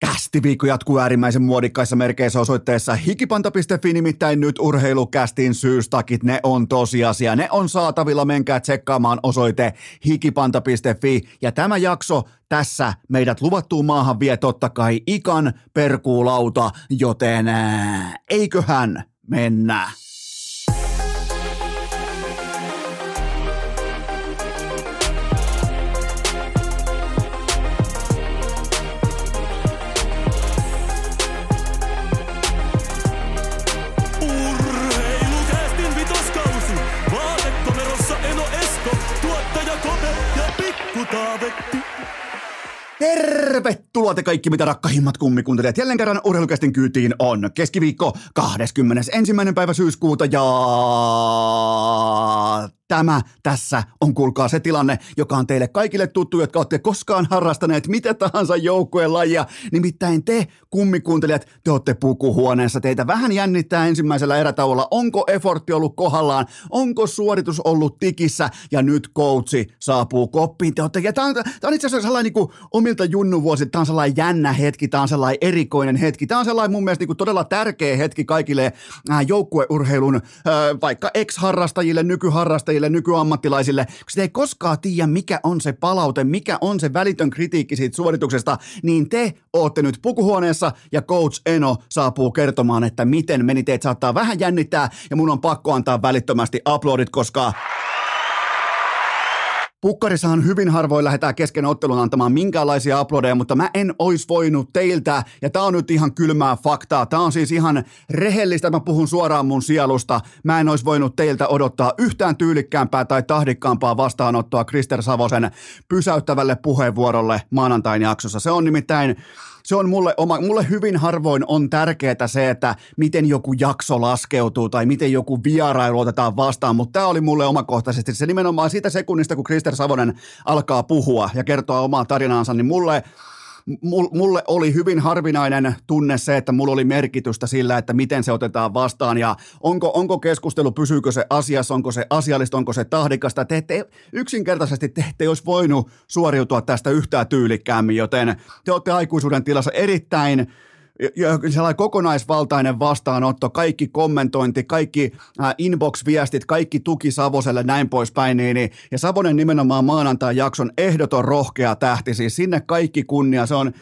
Kästiviikko jatkuu äärimmäisen muodikkaissa merkeissä osoitteessa hikipanta.fi, nimittäin nyt urheilukästin syystakit, ne on tosiasia. Ne on saatavilla, menkää tsekkaamaan osoite hikipanta.fi. Ja tämä jakso tässä meidät luvattuun maahan vie totta kai ikan perkuulauta, joten eiköhän mennä. Tervetuloa te kaikki mitä rakkahimmat kummikuuntelijat. Jälleen kerran urheilukästin kyytiin on keskiviikko 21. päivä syyskuuta ja tämä tässä on kuulkaa se tilanne, joka on teille kaikille tuttu, jotka olette koskaan harrastaneet mitä tahansa joukkueen lajia. Nimittäin te kummikuuntelijat, te olette pukuhuoneessa. Teitä vähän jännittää ensimmäisellä erätauolla, onko effortti ollut kohdallaan, onko suoritus ollut tikissä ja nyt coachi saapuu koppiin. Te olette, ja tämä on, tämä on itse asiassa sellainen niin kuin omilta junnuvuosilta, tämä on sellainen jännä hetki, tämä on sellainen erikoinen hetki. Tämä on sellainen mun mielestä niin kuin todella tärkeä hetki kaikille joukkueurheilun vaikka ex-harrastajille, nykyharrastajille, nykyammattilaisille, koska te ei koskaan tiedä, mikä on se palaute, mikä on se välitön kritiikki siitä suorituksesta, niin te ootte nyt pukuhuoneessa ja coach Eno saapuu kertomaan, että miten meni. Teitä saattaa vähän jännittää ja mun on pakko antaa välittömästi aplodit, koska Pukkarissahan hyvin harvoin lähdetään kesken ottelun antamaan minkäänlaisia aplodeja, mutta mä en ois voinut teiltä, ja tää on nyt ihan kylmää faktaa, tää on siis ihan rehellistä, mä puhun suoraan mun sielusta, mä en ois voinut teiltä odottaa yhtään tyylikkäämpää tai tahdikkaampaa vastaanottoa Krister Savosen pysäyttävälle puheenvuorolle maanantain jaksossa. Se on nimittäin se on mulle, oma, mulle hyvin harvoin on tärkeää se, että miten joku jakso laskeutuu tai miten joku vierailu otetaan vastaan, mutta tämä oli mulle omakohtaisesti se nimenomaan siitä sekunnista, kun Krister Savonen alkaa puhua ja kertoa omaa tarinaansa, niin mulle mulle oli hyvin harvinainen tunne se, että mulla oli merkitystä sillä, että miten se otetaan vastaan ja onko, onko keskustelu, pysyykö se asiassa, onko se asiallista, onko se tahdikasta. Te ette, yksinkertaisesti te ette olisi voinut suoriutua tästä yhtään tyylikkäämmin, joten te olette aikuisuuden tilassa erittäin sellainen kokonaisvaltainen vastaanotto, kaikki kommentointi, kaikki äh, inbox-viestit, kaikki tuki Savoselle, näin poispäin, niin, niin, ja Savonen nimenomaan maanantai jakson ehdoton rohkea tähti, siis sinne kaikki kunnia, se on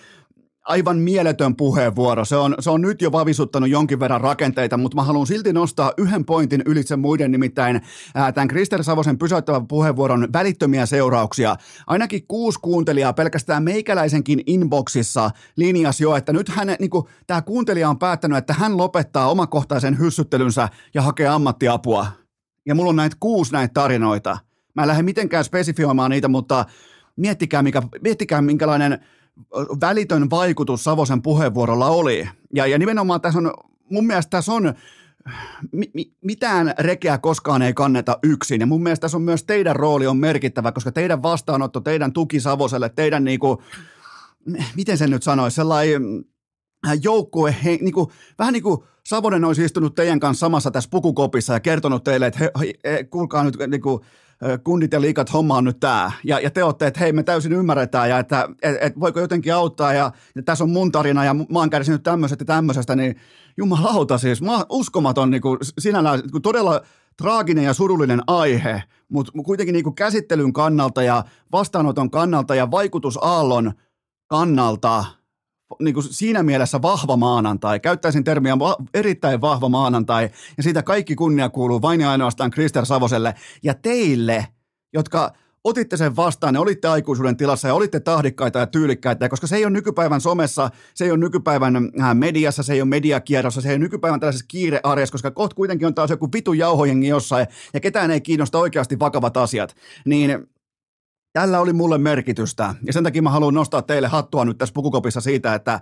aivan mieletön puheenvuoro. Se on, se on nyt jo vavisuttanut jonkin verran rakenteita, mutta mä haluan silti nostaa yhden pointin ylitse muiden, nimittäin ää, tämän Krister Savosen pysäyttävän puheenvuoron välittömiä seurauksia. Ainakin kuusi kuuntelijaa pelkästään meikäläisenkin inboxissa linjasi jo, että nyt hän, niin tämä kuuntelija on päättänyt, että hän lopettaa omakohtaisen hyssyttelynsä ja hakee ammattiapua. Ja mulla on näitä kuusi näitä tarinoita. Mä en lähde mitenkään spesifioimaan niitä, mutta miettikää, mikä, miettikää minkälainen välitön vaikutus Savosen puheenvuorolla oli. Ja, ja nimenomaan tässä on, mun mielestä tässä on, mi, mi, mitään rekeä koskaan ei kanneta yksin. Ja mun mielestä tässä on myös teidän rooli on merkittävä, koska teidän vastaanotto, teidän tuki Savoselle, teidän niinku, miten sen nyt sanoisi, sellainen äh, joukkue, he, niinku, vähän niin kuin Savonen olisi istunut teidän kanssa samassa tässä pukukopissa ja kertonut teille, että he, he, kuulkaa nyt niinku, kundit ja liikat, homma on nyt tämä. Ja, ja te olette, että hei, me täysin ymmärretään ja että et, et voiko jotenkin auttaa ja, ja tässä on mun tarina ja mä oon kärsinyt tämmöisestä ja tämmöisestä, niin jumalauta siis, mä uskomaton niin kuin, sinällään niin kuin todella traaginen ja surullinen aihe, mutta kuitenkin niin kuin käsittelyn kannalta ja vastaanoton kannalta ja vaikutusaallon kannalta – niin kuin siinä mielessä vahva maanantai. Käyttäisin termiä va- erittäin vahva maanantai, ja siitä kaikki kunnia kuuluu vain ja ainoastaan Krister Savoselle ja teille, jotka otitte sen vastaan ja olitte aikuisuuden tilassa ja olitte tahdikkaita ja tyylikkäitä, koska se ei ole nykypäivän somessa, se ei ole nykypäivän äh, mediassa, se ei ole mediakierrossa, se ei ole nykypäivän tällaisessa kiirearjessa, koska kohta kuitenkin on taas joku vitu jauhojengi jossain ja ketään ei kiinnosta oikeasti vakavat asiat, niin Tällä oli mulle merkitystä ja sen takia mä haluan nostaa teille hattua nyt tässä pukukopissa siitä, että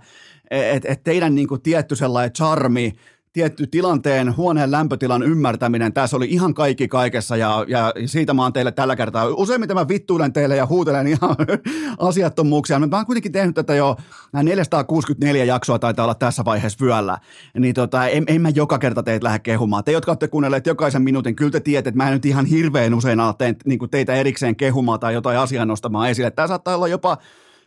et, et teidän niin kuin tietty sellainen charmi, tietty tilanteen, huoneen lämpötilan ymmärtäminen, tässä oli ihan kaikki kaikessa ja, ja siitä mä oon teille tällä kertaa. Useimmiten mä vittuilen teille ja huutelen ihan asiattomuuksia, mä oon kuitenkin tehnyt tätä jo 464 jaksoa taitaa olla tässä vaiheessa vyöllä, niin tota, en, en mä joka kerta teitä lähde kehumaan. Te, jotka olette kuunnelleet jokaisen minuutin, kyllä te tiedätte, että mä en nyt ihan hirveän usein ala teitä, niin teitä erikseen kehumaan tai jotain asiaa nostamaan esille. Tämä saattaa olla jopa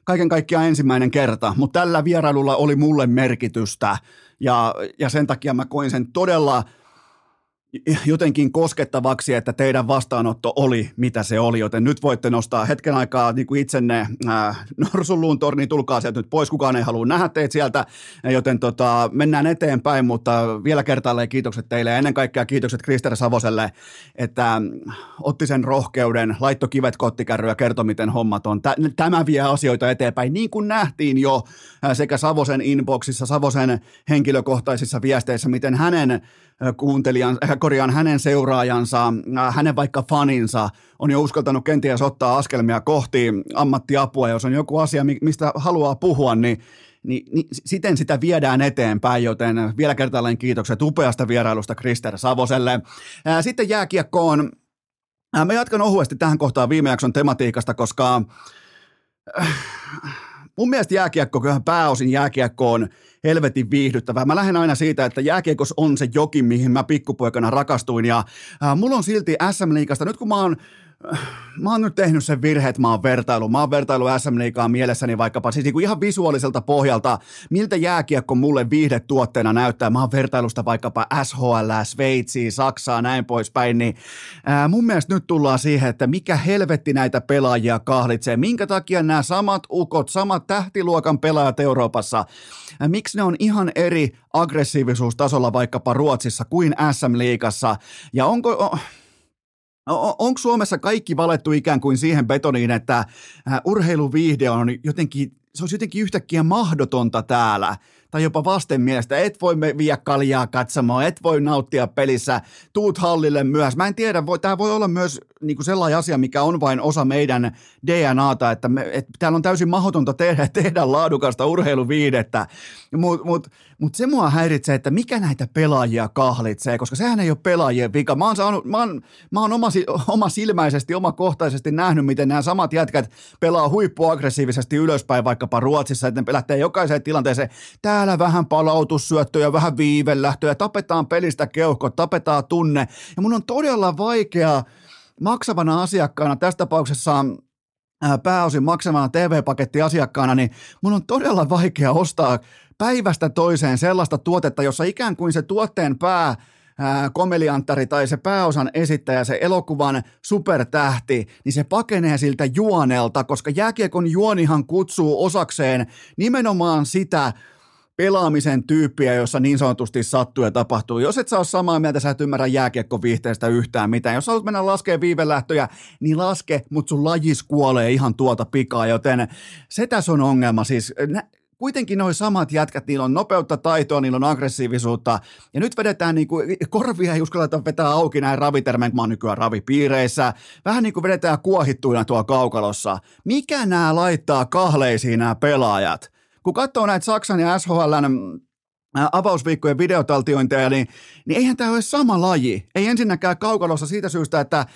kaiken kaikkiaan ensimmäinen kerta, mutta tällä vierailulla oli mulle merkitystä ja, ja sen takia mä koin sen todella – jotenkin koskettavaksi, että teidän vastaanotto oli, mitä se oli, joten nyt voitte nostaa hetken aikaa niin kuin itsenne äh, norsulluun torniin, tulkaa sieltä nyt pois, kukaan ei halua nähdä teitä sieltä, joten tota, mennään eteenpäin, mutta vielä kertaalleen kiitokset teille. Ja ennen kaikkea kiitokset Krister Savoselle, että otti sen rohkeuden, laitto kivet kottikärry ja kertoi, miten hommat on. Tämä vie asioita eteenpäin, niin kuin nähtiin jo sekä Savosen inboxissa, Savosen henkilökohtaisissa viesteissä, miten hänen kuuntelijan, äh, korjaan hänen seuraajansa, äh, hänen vaikka faninsa on jo uskaltanut kenties ottaa askelmia kohti ammattiapua, jos on joku asia, mistä haluaa puhua, niin niin, niin siten sitä viedään eteenpäin, joten vielä kertaalleen kiitokset upeasta vierailusta Krister Savoselle. Äh, sitten jääkiekkoon. Mä jatkan ohuesti tähän kohtaan viime jakson tematiikasta, koska mun mielestä jääkiekko, pääosin jääkiekko on helvetin viihdyttävää. Mä lähden aina siitä, että jääkiekos on se jokin, mihin mä pikkupoikana rakastuin ja äh, mulla on silti SM-liikasta, nyt kun mä oon mä oon nyt tehnyt sen virhe, että mä oon vertailu. Mä oon vertailu SM Liigaa mielessäni vaikkapa siis niin ihan visuaaliselta pohjalta, miltä jääkiekko mulle viihdetuotteena näyttää. Mä oon vertailusta vaikkapa SHL, Sveitsiä, Saksaa, näin poispäin. Niin, ää, mun mielestä nyt tullaan siihen, että mikä helvetti näitä pelaajia kahlitsee. Minkä takia nämä samat ukot, samat tähtiluokan pelaajat Euroopassa, ää, miksi ne on ihan eri aggressiivisuustasolla vaikkapa Ruotsissa kuin SM Liigassa. Ja onko... Onko Suomessa kaikki valettu ikään kuin siihen betoniin, että äh, urheiluviihde on jotenkin, se olisi jotenkin yhtäkkiä mahdotonta täällä? tai jopa vasten mielestä, et voi viedä kaljaa katsomaan, et voi nauttia pelissä, tuut hallille myös. Mä en tiedä, voi, tämä voi olla myös niin kuin sellainen asia, mikä on vain osa meidän DNAta, että, me, että täällä on täysin mahdotonta tehdä, tehdä laadukasta urheiluviidettä, mutta mut, mut se mua häiritsee, että mikä näitä pelaajia kahlitsee, koska sehän ei ole pelaajien vika. Mä oon, saanut, mä oon, mä oon oma, oma silmäisesti, omakohtaisesti nähnyt, miten nämä samat jätkät pelaa huippuaggressiivisesti ylöspäin vaikkapa Ruotsissa, että ne lähtee jokaiseen tilanteeseen. Tää täällä vähän palautussyöttöjä, vähän viivelähtöjä, tapetaan pelistä keuhko, tapetaan tunne. Ja mun on todella vaikea maksavana asiakkaana, tässä tapauksessa pääosin maksavana TV-pakettiasiakkaana, niin mun on todella vaikea ostaa päivästä toiseen sellaista tuotetta, jossa ikään kuin se tuotteen pää komelianttari tai se pääosan esittäjä, se elokuvan supertähti, niin se pakenee siltä juonelta, koska jääkiekon juonihan kutsuu osakseen nimenomaan sitä pelaamisen tyyppiä, jossa niin sanotusti sattuu ja tapahtuu. Jos et saa samaa mieltä, sä et ymmärrä jääkiekkoviihteestä yhtään mitään. Jos haluat mennä laskee viivelähtöjä, niin laske, mutta sun lajis kuolee ihan tuota pikaa, joten se tässä on ongelma. Siis nä- kuitenkin noin samat jätkät, niillä on nopeutta, taitoa, niillä on aggressiivisuutta, ja nyt vedetään niin kuin, korvia ei uskalleta vetää auki näin ravitermen, mä oon nykyään ravipiireissä, vähän niin kuin vedetään kuohittuina tuolla kaukalossa. Mikä nämä laittaa kahleisiin nämä pelaajat? Kun katsoo näitä Saksan ja SHLn avausviikkojen videotaltiointeja, niin, niin eihän tämä ole sama laji. Ei ensinnäkään kaukalossa siitä syystä, että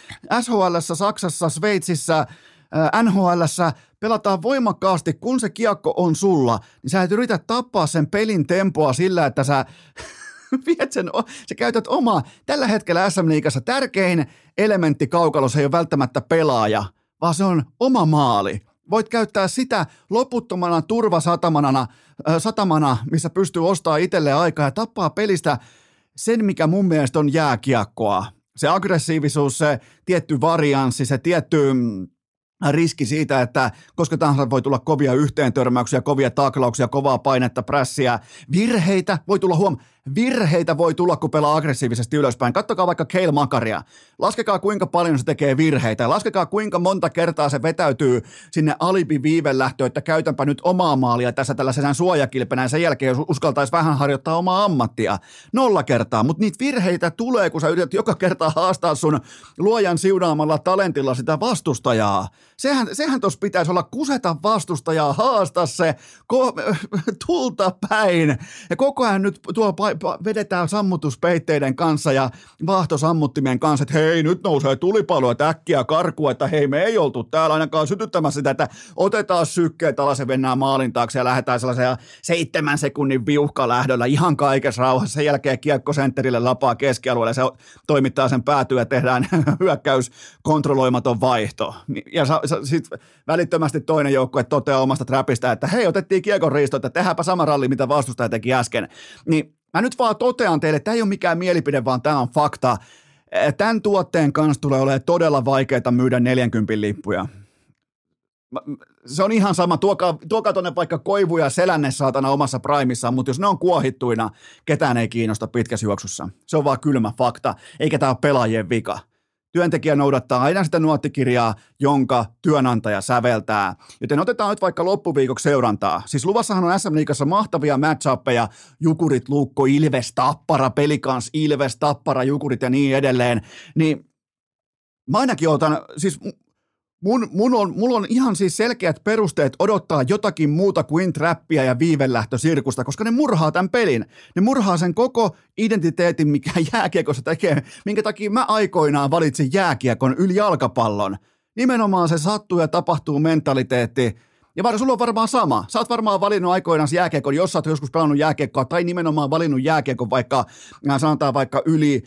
SHL, Saksassa, Sveitsissä, NHL pelataan voimakkaasti, kun se kiekko on sulla, niin sä et yritä tappaa sen pelin tempoa sillä, että sä viet sen, sä käytät omaa. Tällä hetkellä SM Liigassa tärkein elementti kaukalossa ei ole välttämättä pelaaja, vaan se on oma maali voit käyttää sitä loputtomana turvasatamana, satamana, missä pystyy ostamaan itselle aikaa ja tappaa pelistä sen, mikä mun mielestä on jääkiekkoa. Se aggressiivisuus, se tietty varianssi, se tietty mm, riski siitä, että koska tahansa voi tulla kovia yhteentörmäyksiä, kovia taklauksia, kovaa painetta, prässiä, virheitä, voi tulla huom, virheitä voi tulla, kun pelaa aggressiivisesti ylöspäin. Kattokaa vaikka Keil Makaria. Laskekaa kuinka paljon se tekee virheitä. Laskekaa kuinka monta kertaa se vetäytyy sinne alibi viivelähtöön, että käytänpä nyt omaa maalia tässä tällaisen suojakilpenä ja sen jälkeen uskaltaisi vähän harjoittaa omaa ammattia. Nolla kertaa, mutta niitä virheitä tulee, kun sä yrität joka kerta haastaa sun luojan siunaamalla talentilla sitä vastustajaa. Sehän, sehän tuossa pitäisi olla kuseta vastustajaa, haastaa se ko- tulta päin. Ja koko ajan nyt tuo vedetään sammutuspeitteiden kanssa ja vaahtosammuttimien kanssa, että hei, nyt nousee tulipalo, että äkkiä karkua, että hei, me ei oltu täällä ainakaan sytyttämässä sitä, että otetaan sykkeet alas ja mennään maalin taakse ja lähdetään sellaisella seitsemän sekunnin viuhkalähdöllä ihan kaikessa rauhassa. Sen jälkeen kiekko sentterille lapaa keskialueelle, se toimittaa sen päätyä ja tehdään hyökkäys kontrolloimaton vaihto. Ja sitten välittömästi toinen joukkue toteaa omasta trapista, että hei, otettiin kiekon riisto, että tehdäänpä sama ralli, mitä vastustaja teki äsken. Niin mä nyt vaan totean teille, että tämä ei ole mikään mielipide, vaan tämä on fakta. Tämän tuotteen kanssa tulee olemaan todella vaikeaa myydä 40 lippuja se on ihan sama, tuokaa, tuokaa tuonne vaikka koivu ja selänne saatana omassa primissaan, mutta jos ne on kuohittuina, ketään ei kiinnosta pitkässä juoksussa. Se on vaan kylmä fakta, eikä tämä ole pelaajien vika. Työntekijä noudattaa aina sitä nuottikirjaa, jonka työnantaja säveltää. Joten otetaan nyt vaikka loppuviikoksi seurantaa. Siis luvassahan on SM Liigassa mahtavia match Jukurit, Luukko, Ilves, Tappara, Pelikans, Ilves, Tappara, Jukurit ja niin edelleen. Niin mä ainakin otan, siis Mun, mun on, mulla on ihan siis selkeät perusteet odottaa jotakin muuta kuin trappia ja viivelähtösirkusta, koska ne murhaa tämän pelin. Ne murhaa sen koko identiteetin, mikä jääkiekossa tekee, minkä takia mä aikoinaan valitsin jääkiekon yli jalkapallon. Nimenomaan se sattuu ja tapahtuu mentaliteetti. Ja var, sulla on varmaan sama. Sä oot varmaan valinnut aikoinaan jääkiekon, jos sä oot joskus pelannut jääkiekkoa, tai nimenomaan valinnut jääkiekon vaikka, sanotaan vaikka yli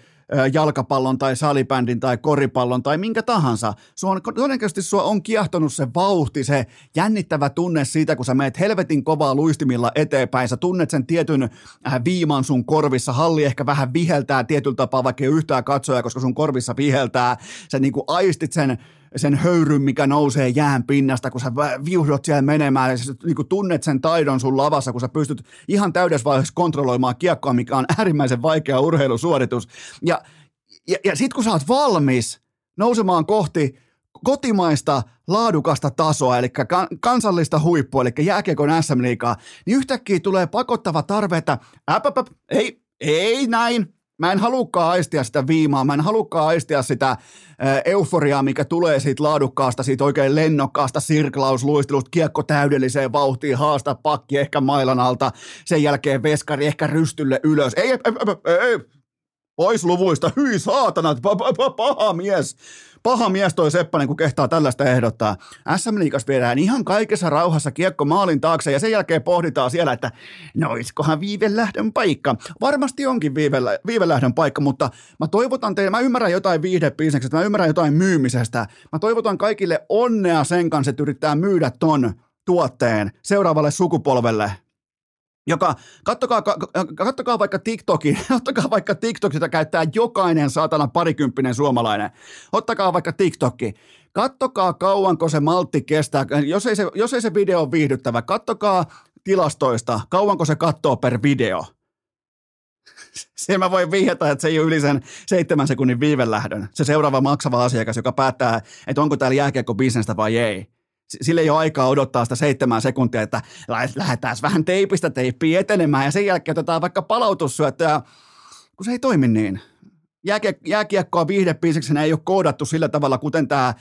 jalkapallon tai salibändin tai koripallon tai minkä tahansa. Sua on, todennäköisesti sua on kiehtonut se vauhti, se jännittävä tunne siitä, kun sä meet helvetin kovaa luistimilla eteenpäin. Sä tunnet sen tietyn äh, viiman sun korvissa. Halli ehkä vähän viheltää tietyllä tapaa, vaikka ei yhtään katsoja, koska sun korvissa viheltää. Sä niinku aistit sen sen höyryn, mikä nousee jään pinnasta, kun sä viuhdot siellä menemään ja sä niin tunnet sen taidon sun lavassa, kun sä pystyt ihan täydessä vaiheessa kontrolloimaan kiekkoa, mikä on äärimmäisen vaikea urheilusuoritus. Ja, ja, ja sit kun sä oot valmis nousemaan kohti kotimaista laadukasta tasoa, eli kansallista huippua, eli jääkiekon SM-liigaa, niin yhtäkkiä tulee pakottava tarve, että äp, äp, äp, ei, ei näin, Mä en halukkaan aistia sitä viimaa, mä en halukkaan aistia sitä euforiaa, mikä tulee siitä laadukkaasta, siitä oikein lennokkaasta sirklausluistelusta, kiekko täydelliseen vauhtiin, haasta pakki ehkä mailan alta, sen jälkeen veskari ehkä rystylle ylös. Ei, ei, ei, ei, pois luvuista, hyi saatana, paha mies. Paha mies toi Seppänen, kun kehtaa tällaista ehdottaa. SM Liikas viedään ihan kaikessa rauhassa kiekko maalin taakse ja sen jälkeen pohditaan siellä, että noiskohan viivelähdön paikka. Varmasti onkin viivellä, viivelähdön paikka, mutta mä toivotan teille, mä ymmärrän jotain viihdepiiseksestä, mä ymmärrän jotain myymisestä. Mä toivotan kaikille onnea sen kanssa, että yrittää myydä ton tuotteen seuraavalle sukupolvelle joka, kattokaa, kattokaa vaikka TikTokin, ottakaa vaikka TikTok, jota käyttää jokainen saatana parikymppinen suomalainen. Ottakaa vaikka TikTokki. Kattokaa kauanko se maltti kestää, jos ei se, jos ei se video ole viihdyttävä, kattokaa tilastoista, kauanko se katsoo per video. Se mä voin vihjata, että se ei ole yli sen seitsemän sekunnin viivelähdön. Se seuraava maksava asiakas, joka päättää, että onko täällä jääkiekko bisnestä vai ei sille ei ole aikaa odottaa sitä seitsemän sekuntia, että lähdetään vähän teipistä teippiä etenemään ja sen jälkeen otetaan vaikka palautussyöttöä, kun se ei toimi niin. Jääkiek- jääkiekkoa viihdepiiseksenä ei ole koodattu sillä tavalla, kuten tämä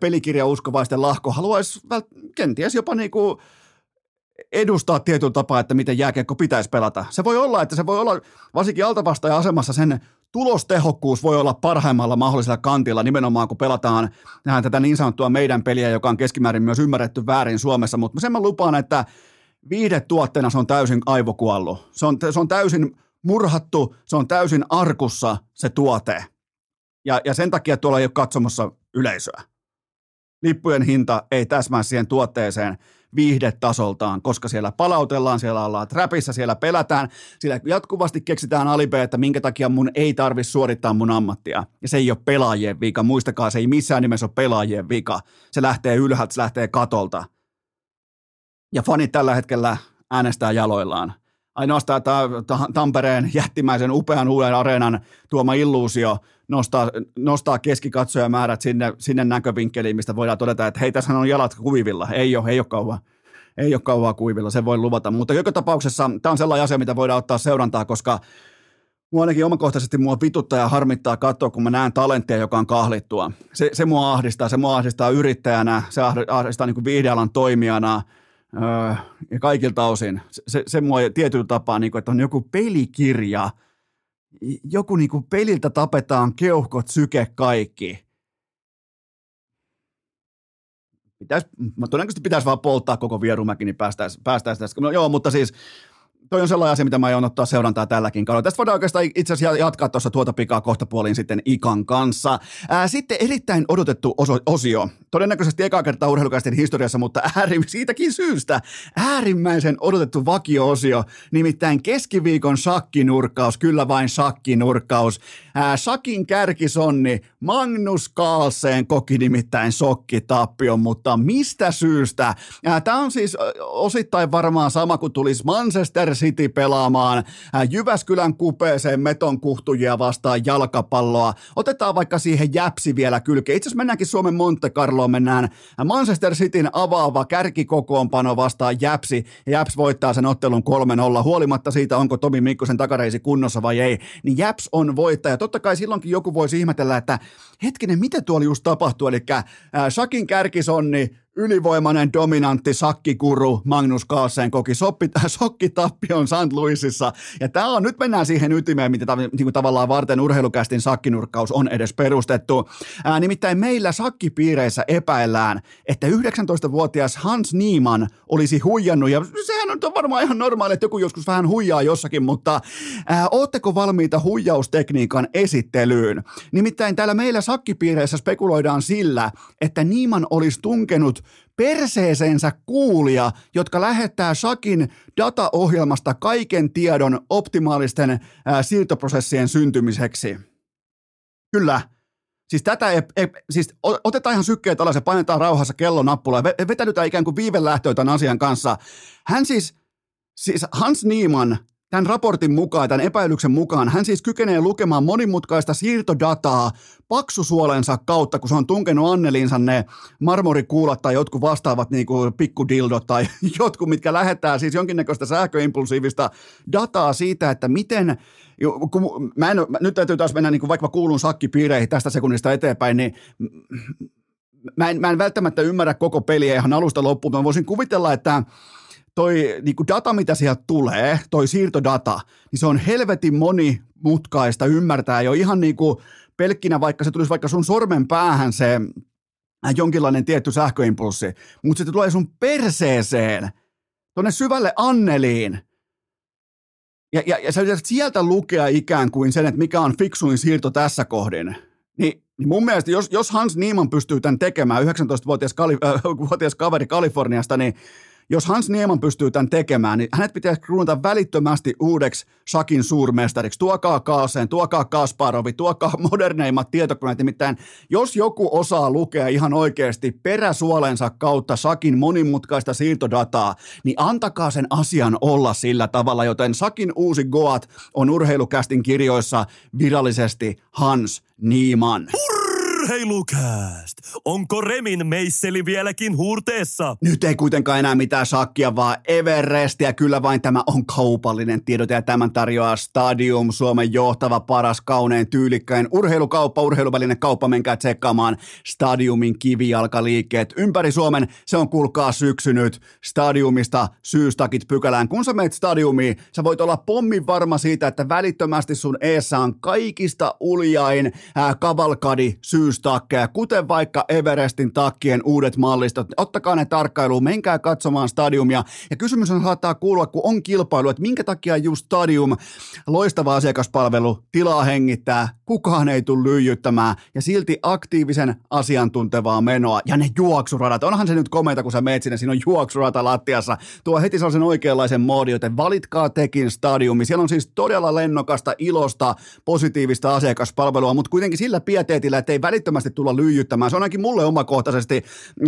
pelikirja uskovaisten lahko haluaisi vält- kenties jopa niinku edustaa tietyllä tapaa, että miten jääkiekko pitäisi pelata. Se voi olla, että se voi olla varsinkin altavastaajan asemassa sen tulostehokkuus voi olla parhaimmalla mahdollisella kantilla nimenomaan, kun pelataan tätä niin sanottua meidän peliä, joka on keskimäärin myös ymmärretty väärin Suomessa, mutta sen mä lupaan, että viihdetuotteena se on täysin aivokuollut. Se on, se on täysin murhattu, se on täysin arkussa se tuote. Ja, ja sen takia tuolla ei ole katsomassa yleisöä. Lippujen hinta ei täsmää siihen tuotteeseen viihdetasoltaan, koska siellä palautellaan, siellä ollaan trapissa, siellä pelätään, siellä jatkuvasti keksitään alibe, että minkä takia mun ei tarvi suorittaa mun ammattia. Ja se ei ole pelaajien vika, muistakaa, se ei missään nimessä ole pelaajien vika. Se lähtee ylhäältä, se lähtee katolta. Ja fanit tällä hetkellä äänestää jaloillaan. Ainoastaan tämä Tampereen jättimäisen upean uuden areenan tuoma illuusio nostaa, nostaa keskikatsojamäärät sinne, sinne näkövinkkeliin, mistä voidaan todeta, että hei, tässä on jalat kuivilla. Ei ole, ei ole kauan. Ei ole kauan kuivilla, se voi luvata. Mutta joka tapauksessa tämä on sellainen asia, mitä voidaan ottaa seurantaa, koska Mua ainakin omakohtaisesti mua vituttaa ja harmittaa katsoa, kun mä näen talenttia, joka on kahlittua. Se, se mua ahdistaa, se mua ahdistaa yrittäjänä, se ahdistaa niin kuin viihdealan toimijana, ja kaikilta osin. Se, se mua tietyllä tapaa, niin kuin, että on joku pelikirja, joku niin kuin peliltä tapetaan keuhkot, syke, kaikki. Pitäis, todennäköisesti pitäisi vaan polttaa koko Vierumäki, niin päästäisiin päästäis tästä. No, joo, mutta siis toi on sellainen asia, mitä mä aion ottaa seurantaa tälläkin kaudella. Tästä voidaan oikeastaan itse asiassa jatkaa tuossa tuota pikaa kohta puoliin sitten Ikan kanssa. Ää, sitten erittäin odotettu oso- osio. Todennäköisesti eka kertaa urheilukäisten historiassa, mutta ääri, siitäkin syystä äärimmäisen odotettu vakio-osio. Nimittäin keskiviikon shakkinurkkaus, kyllä vain shakkinurkkaus. Ää, shakin kärkisonni Magnus Carlsen koki nimittäin sokkitappion, mutta mistä syystä? Tämä on siis osittain varmaan sama kuin tulisi Manchester City pelaamaan Jyväskylän kupeeseen metonkuhtujia vastaan jalkapalloa. Otetaan vaikka siihen Jäpsi vielä kylkeen. Itse asiassa mennäänkin Suomen Monte Carloon, mennään Manchester Cityn avaava kärkikokoonpano vastaan Jäpsi. Jäps voittaa sen ottelun 3-0, huolimatta siitä, onko Tomi Mikkosen takareisi kunnossa vai ei. Niin Jäps on voittaja. Totta kai silloinkin joku voisi ihmetellä, että hetkinen, mitä tuolla just tapahtui? Eli äh, Shakin kärkisonni ylivoimainen, dominantti sakkikuru Magnus Carlsen koki soppi, sokkitappion St. Louisissa. Ja tämä on, nyt mennään siihen ytimeen, mitä niin kuin tavallaan varten urheilukästin sakkinurkkaus on edes perustettu. Ää, nimittäin meillä sakkipiireissä epäillään, että 19-vuotias Hans Niemann olisi huijannut, ja sehän on varmaan ihan normaali, että joku joskus vähän huijaa jossakin, mutta ää, ootteko valmiita huijaustekniikan esittelyyn? Nimittäin täällä meillä sakkipiireissä spekuloidaan sillä, että Niemann olisi tunkenut perseeseensä kuulia, jotka lähettää Shakin dataohjelmasta kaiken tiedon optimaalisten ää, siirtoprosessien syntymiseksi. Kyllä. Siis tätä, ei, ei, siis otetaan ihan sykkeet alas ja painetaan rauhassa kellonappula ja vetäydytään ikään kuin viivelähtöä tämän asian kanssa. Hän siis, siis Hans Niemann Tämän raportin mukaan, tämän epäilyksen mukaan, hän siis kykenee lukemaan monimutkaista siirtodataa paksusuolensa kautta, kun se on tunkenut Anneliinsa ne marmorikuulat tai jotkut vastaavat niin kuin pikkudildot tai jotkut, mitkä lähettää siis jonkinnäköistä sähköimpulsiivista dataa siitä, että miten kun mä en, nyt täytyy taas mennä, niin kuin vaikka kuulun sakkipiireihin tästä sekunnista eteenpäin, niin mä en, mä en välttämättä ymmärrä koko peliä ihan alusta loppuun. Mä voisin kuvitella, että toi niin kuin data, mitä sieltä tulee, toi siirtodata, niin se on helvetin monimutkaista ymmärtää jo ihan niin kuin pelkkinä, vaikka se tulisi vaikka sun sormen päähän se äh, jonkinlainen tietty sähköimpulssi, mutta se tulee sun perseeseen, tonne syvälle Anneliin, ja, ja, ja sä sieltä lukea ikään kuin sen, että mikä on fiksuin siirto tässä kohdin, niin, niin mun mielestä, jos, jos Hans Niemann pystyy tämän tekemään, 19-vuotias kali, äh, kaveri Kaliforniasta, niin jos Hans Nieman pystyy tämän tekemään, niin hänet pitäisi kruunata välittömästi uudeksi Shakin suurmestariksi. Tuokaa Kaaseen, tuokaa Kasparovi, tuokaa moderneimmat tietokoneet. Nimittäin jos joku osaa lukea ihan oikeasti peräsuolensa kautta Shakin monimutkaista siirtodataa, niin antakaa sen asian olla sillä tavalla, joten Shakin uusi Goat on urheilukästin kirjoissa virallisesti Hans Nieman. Hurra! Urheilukääst! Onko Remin meisseli vieläkin huurteessa? Nyt ei kuitenkaan enää mitään sakkia, vaan Everestia. Kyllä vain tämä on kaupallinen tiedote ja tämän tarjoaa Stadium, Suomen johtava, paras, kaunein, tyylikkäin urheilukauppa, urheiluvälinen kauppa. Menkää tsekkaamaan Stadiumin kivijalkaliikkeet ympäri Suomen. Se on kuulkaa syksynyt Stadiumista syystakit pykälään. Kun sä meet Stadiumiin, sä voit olla pommin varma siitä, että välittömästi sun eessä on kaikista uljain ää, kavalkadi syys takkeja, kuten vaikka Everestin takkien uudet mallistot. Ottakaa ne tarkkailuun, menkää katsomaan stadiumia. Ja kysymys on saattaa kuulua, kun on kilpailu, että minkä takia just stadium, loistava asiakaspalvelu, tilaa hengittää, kukaan ei tule lyijyttämään ja silti aktiivisen asiantuntevaa menoa. Ja ne juoksuradat, onhan se nyt komeita, kun sä meet sinne, siinä on juoksurata lattiassa. Tuo heti sellaisen oikeanlaisen moodi, joten valitkaa tekin stadiumi. Siellä on siis todella lennokasta, ilosta, positiivista asiakaspalvelua, mutta kuitenkin sillä pieteetillä, että ei välittömästi tulla lyijyttämään. Se on ainakin mulle omakohtaisesti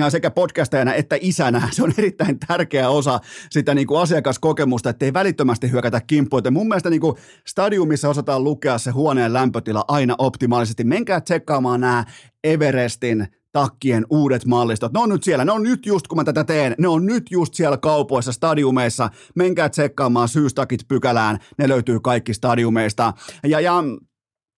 sekä podcastajana että isänä. Se on erittäin tärkeä osa sitä niin kuin asiakaskokemusta, että ei välittömästi hyökätä kimppuun. Mun mielestä niin kuin stadiumissa osataan lukea se huoneen lämpötila aina optimaalisesti. Menkää tsekkaamaan nämä Everestin takkien uudet mallistot. Ne on nyt siellä, ne on nyt just kun mä tätä teen, ne on nyt just siellä kaupoissa, stadiumeissa. Menkää tsekkaamaan syystakit pykälään, ne löytyy kaikki stadiumeista. Ja, ja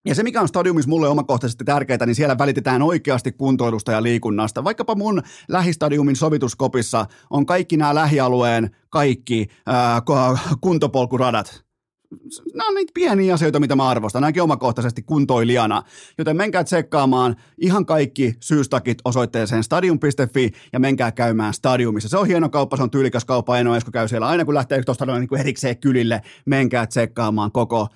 Ja se, mikä on stadiumissa mulle omakohtaisesti tärkeää, niin siellä välitetään oikeasti kuntoilusta ja liikunnasta. Vaikkapa mun lähistadiumin sovituskopissa on kaikki nämä lähialueen kaikki ää, kuntopolkuradat nämä on niitä pieniä asioita, mitä mä arvostan, ainakin omakohtaisesti kuntoilijana. Joten menkää tsekkaamaan ihan kaikki syystakit osoitteeseen stadium.fi ja menkää käymään stadiumissa. Se on hieno kauppa, se on tyylikäs kauppa, en ole käy siellä. Aina kun lähtee tuosta niin erikseen kylille, menkää tsekkaamaan koko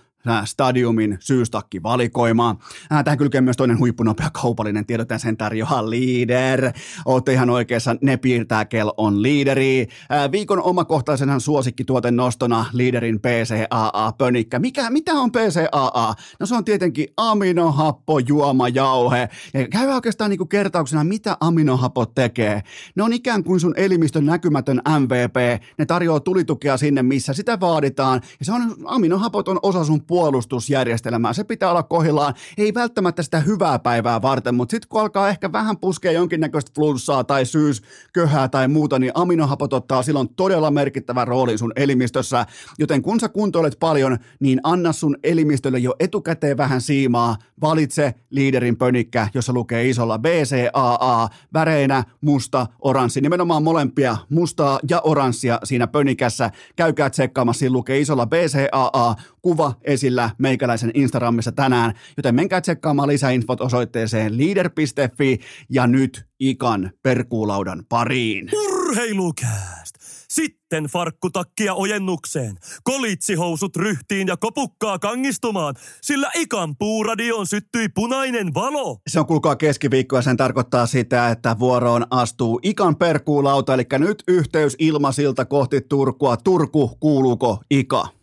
Stadiumin syystakki valikoimaan. Tähän kylkee myös toinen huippunopea kaupallinen tiedottaja, sen tarjoaa Leader. Olette ihan oikeassa, ne piirtää kel on Leaderi. Viikon omakohtaisenhan suosikki tuoten nostona Leaderin PCAA pönikkä. Mikä, mitä on PCAA? No se on tietenkin aminohappo juoma jauhe. Ja käy oikeastaan niin kuin kertauksena, mitä aminohapot tekee. Ne on ikään kuin sun elimistön näkymätön MVP. Ne tarjoaa tulitukea sinne, missä sitä vaaditaan. Ja se on, aminohapot on osa sun puolustusjärjestelmää. Se pitää olla kohillaan, ei välttämättä sitä hyvää päivää varten, mutta sitten kun alkaa ehkä vähän puskea jonkinnäköistä flunssaa tai syysköhää tai muuta, niin aminohapot ottaa silloin todella merkittävän roolin sun elimistössä. Joten kun sä kuntoilet paljon, niin anna sun elimistölle jo etukäteen vähän siimaa. Valitse liiderin pönikkä, jossa lukee isolla BCAA, väreinä musta, oranssi, nimenomaan molempia mustaa ja oranssia siinä pönikässä. Käykää tsekkaamassa, siinä lukee isolla BCAA, kuva esillä meikäläisen Instagramissa tänään, joten menkää tsekkaamaan lisäinfot osoitteeseen leader.fi ja nyt Ikan perkuulaudan pariin. Urheilukääst! Sitten farkkutakkia ojennukseen, kolitsihousut ryhtiin ja kopukkaa kangistumaan, sillä Ikan puuradioon syttyi punainen valo. Se on kuulkaa keskiviikko ja sen tarkoittaa sitä, että vuoroon astuu Ikan perkuulauta, eli nyt yhteys ilmasilta kohti Turkua. Turku, kuuluuko Ika?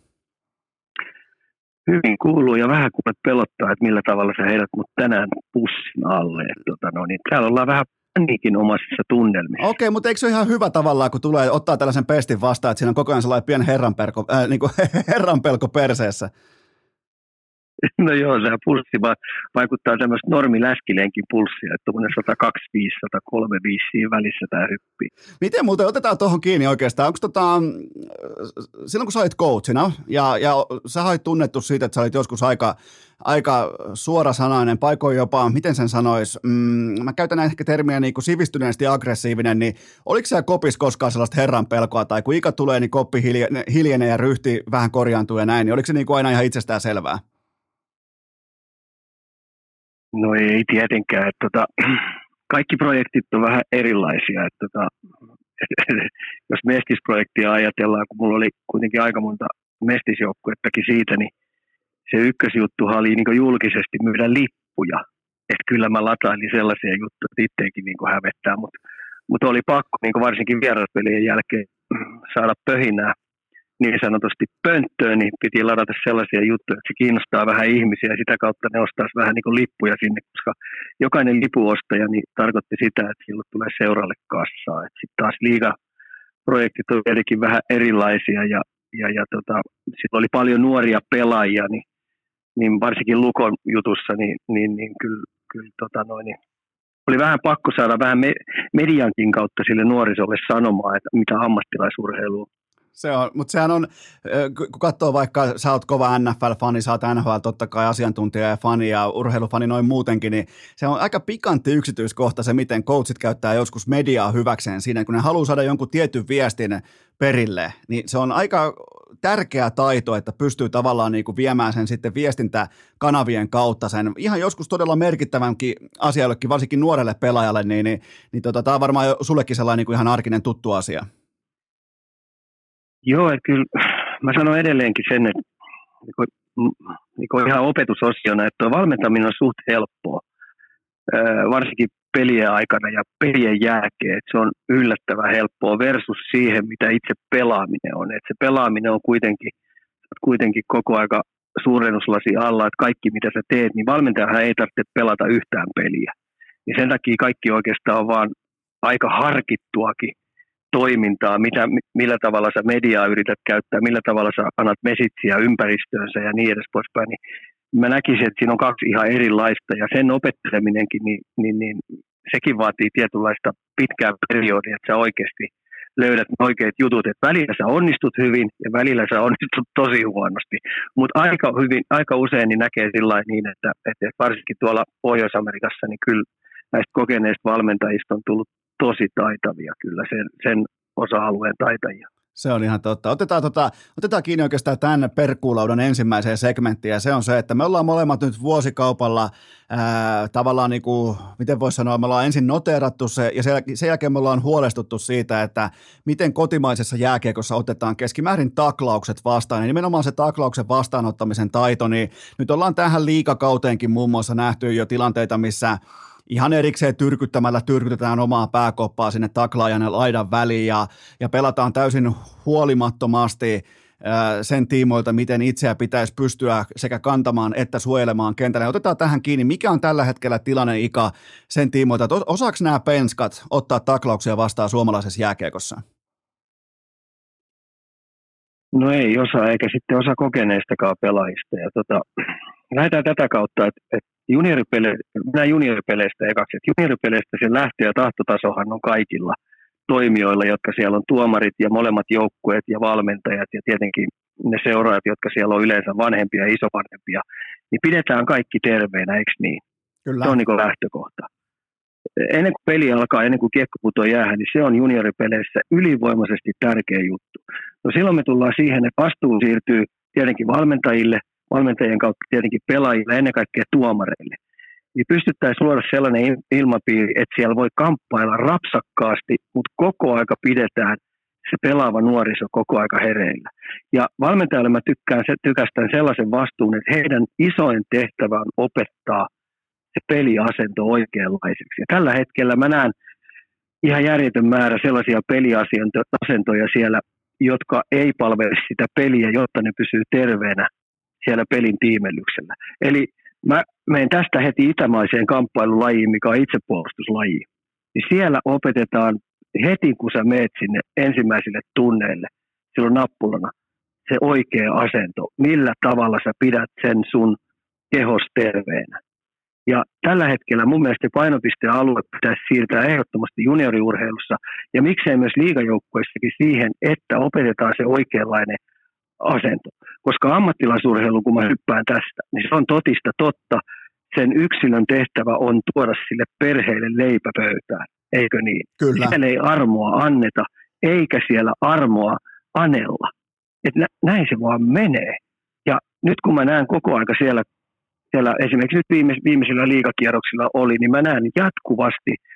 Hyvin kuuluu ja vähän kuulet pelottaa, että millä tavalla sä heidät mut tänään pussin alle. Tota, no, niin täällä ollaan vähän paniikin omaisissa tunnelmissa. Okei, mutta eikö se ole ihan hyvä tavallaan, kun tulee ottaa tällaisen pestin vastaan, että siinä on koko ajan sellainen pieni herranpelko, äh, niin kuin herranpelko perseessä? No joo, se pulssi vaikuttaa tämmöistä normiläskilenkin pulssia, että tuommoinen 125, 135 siinä välissä tämä hyppii. Miten muuten, otetaan tuohon kiinni oikeastaan, onko tota, silloin kun sä olit coachina ja, ja sä olit tunnettu siitä, että sä olit joskus aika, aika suorasanainen, paikoin jopa, miten sen sanois, mm, mä käytän ehkä termiä niin kuin sivistyneesti aggressiivinen, niin oliko siellä kopis koskaan sellaista herran pelkoa, tai kun ikä tulee, niin koppi hiljenee ja ryhti vähän korjaantuu ja näin, niin oliko se niin kuin aina ihan itsestään selvää? No ei tietenkään. Että tota, kaikki projektit on vähän erilaisia. Että tota, jos mestisprojektia ajatellaan, kun mulla oli kuitenkin aika monta mestisjoukkuettakin siitä, niin se ykkösjuttuhan oli niin julkisesti myydä lippuja. Että kyllä mä latailin sellaisia juttuja, että itteenkin niin hävettää, mutta mut oli pakko niin varsinkin vieraspelien jälkeen saada pöhinää niin sanotusti pönttöön, niin piti ladata sellaisia juttuja, että se kiinnostaa vähän ihmisiä ja sitä kautta ne ostaisi vähän niin kuin lippuja sinne, koska jokainen lipuostaja niin tarkoitti sitä, että silloin tulee seuralle kassaa. Sitten taas liiga-projektit on tietenkin vähän erilaisia ja, ja, ja tota, sitten oli paljon nuoria pelaajia, niin, niin varsinkin Lukon jutussa, niin, niin, niin kyllä, kyllä tota noin, niin oli vähän pakko saada vähän me, mediankin kautta sille nuorisolle sanomaan, että mitä ammattilaisurheilu on se on, mutta sehän on, kun katsoo vaikka, sä oot kova NFL-fani, sä oot NHL totta kai asiantuntija ja fani ja urheilufani noin muutenkin, niin se on aika pikantti yksityiskohta se, miten coachit käyttää joskus mediaa hyväkseen siinä, kun ne haluaa saada jonkun tietyn viestin perille, niin se on aika tärkeä taito, että pystyy tavallaan niin kuin viemään sen sitten viestintäkanavien kautta sen ihan joskus todella merkittävänkin asiallekin, varsinkin nuorelle pelaajalle, niin, niin, niin tota, tämä on varmaan sullekin sellainen niin kuin ihan arkinen tuttu asia. Joo, että kyllä mä sanon edelleenkin sen, että niin ihan opetusosiona, että valmentaminen on suht helppoa, varsinkin pelien aikana ja pelien jälkeen, että se on yllättävän helppoa versus siihen, mitä itse pelaaminen on. Että se pelaaminen on kuitenkin, kuitenkin koko aika suurennuslasi alla, että kaikki mitä sä teet, niin valmentajahan ei tarvitse pelata yhtään peliä. Ja sen takia kaikki oikeastaan on vaan aika harkittuakin toimintaa, mitä, millä tavalla sä mediaa yrität käyttää, millä tavalla sä annat mesitsiä ympäristöönsä ja niin edes poispäin, niin mä näkisin, että siinä on kaksi ihan erilaista ja sen opetteleminenkin, niin, niin, niin sekin vaatii tietynlaista pitkää periodia, että sä oikeasti löydät ne oikeat jutut, että välillä sä onnistut hyvin ja välillä sä onnistut tosi huonosti. Mutta aika, hyvin, aika usein niin näkee sillä niin, että, että varsinkin tuolla Pohjois-Amerikassa, niin kyllä näistä kokeneista valmentajista on tullut tosi taitavia kyllä sen, sen osa-alueen taitajia. Se on ihan totta. Otetaan, tota, otetaan kiinni oikeastaan tämän perkuulaudan ensimmäiseen segmenttiin, ja se on se, että me ollaan molemmat nyt vuosikaupalla ää, tavallaan, niin kuin, miten voisi sanoa, me ollaan ensin noteerattu se, ja sen, sen jälkeen me ollaan huolestuttu siitä, että miten kotimaisessa jääkiekossa otetaan keskimäärin taklaukset vastaan, ja nimenomaan se taklauksen vastaanottamisen taito, niin nyt ollaan tähän liikakauteenkin muun muassa nähty jo tilanteita, missä ihan erikseen tyrkyttämällä tyrkytetään omaa pääkoppaa sinne taklaajan ja laidan väliin ja, ja pelataan täysin huolimattomasti sen tiimoilta, miten itseä pitäisi pystyä sekä kantamaan että suojelemaan kentällä. Otetaan tähän kiinni, mikä on tällä hetkellä tilanne Ika sen tiimoilta, että osaako nämä penskat ottaa taklauksia vastaan suomalaisessa jääkiekossa? No ei osaa, eikä sitten osa kokeneistakaan pelaajista. Ja tota, lähdetään tätä kautta, että, että junioripele, minä junioripeleistä ekaksi, että junioripeleistä se lähtö- ja tahtotasohan on kaikilla toimijoilla, jotka siellä on tuomarit ja molemmat joukkueet ja valmentajat ja tietenkin ne seuraajat, jotka siellä on yleensä vanhempia ja isovanhempia, niin pidetään kaikki terveenä, eikö niin? Kyllä. Se on niin lähtökohta. Ennen kuin peli alkaa, ennen kuin kiekko putoo jäähän, niin se on junioripeleissä ylivoimaisesti tärkeä juttu. No silloin me tullaan siihen, että vastuu siirtyy tietenkin valmentajille – valmentajien kautta tietenkin pelaajille, ennen kaikkea tuomareille. Niin pystyttäisiin luoda sellainen ilmapiiri, että siellä voi kamppailla rapsakkaasti, mutta koko aika pidetään se pelaava nuoriso koko aika hereillä. Ja valmentajalle mä tykkään, tykästän sellaisen vastuun, että heidän isoin tehtävä on opettaa se peliasento oikeanlaiseksi. Ja tällä hetkellä mä näen ihan järjetön määrä sellaisia peliasentoja siellä, jotka ei palvele sitä peliä, jotta ne pysyy terveenä siellä pelin tiimellyksellä. Eli mä menen tästä heti itämaiseen kamppailulajiin, mikä on itsepuolustuslaji. Niin siellä opetetaan heti, kun sä meet sinne ensimmäisille tunneille, silloin nappulana, se oikea asento, millä tavalla sä pidät sen sun kehos terveenä. Ja tällä hetkellä mun mielestä painopistealue pitäisi siirtää ehdottomasti junioriurheilussa ja miksei myös liigajoukkueissakin siihen, että opetetaan se oikeanlainen asento. Koska ammattilaisurheilu, kun mä hyppään tästä, niin se on totista totta. Sen yksilön tehtävä on tuoda sille perheelle leipäpöytään, eikö niin? Kyllä. Siellä ei armoa anneta, eikä siellä armoa anella. Että näin se vaan menee. Ja nyt kun mä näen koko aika siellä, siellä esimerkiksi nyt viime, viimeisillä liikakierroksilla oli, niin mä näen jatkuvasti –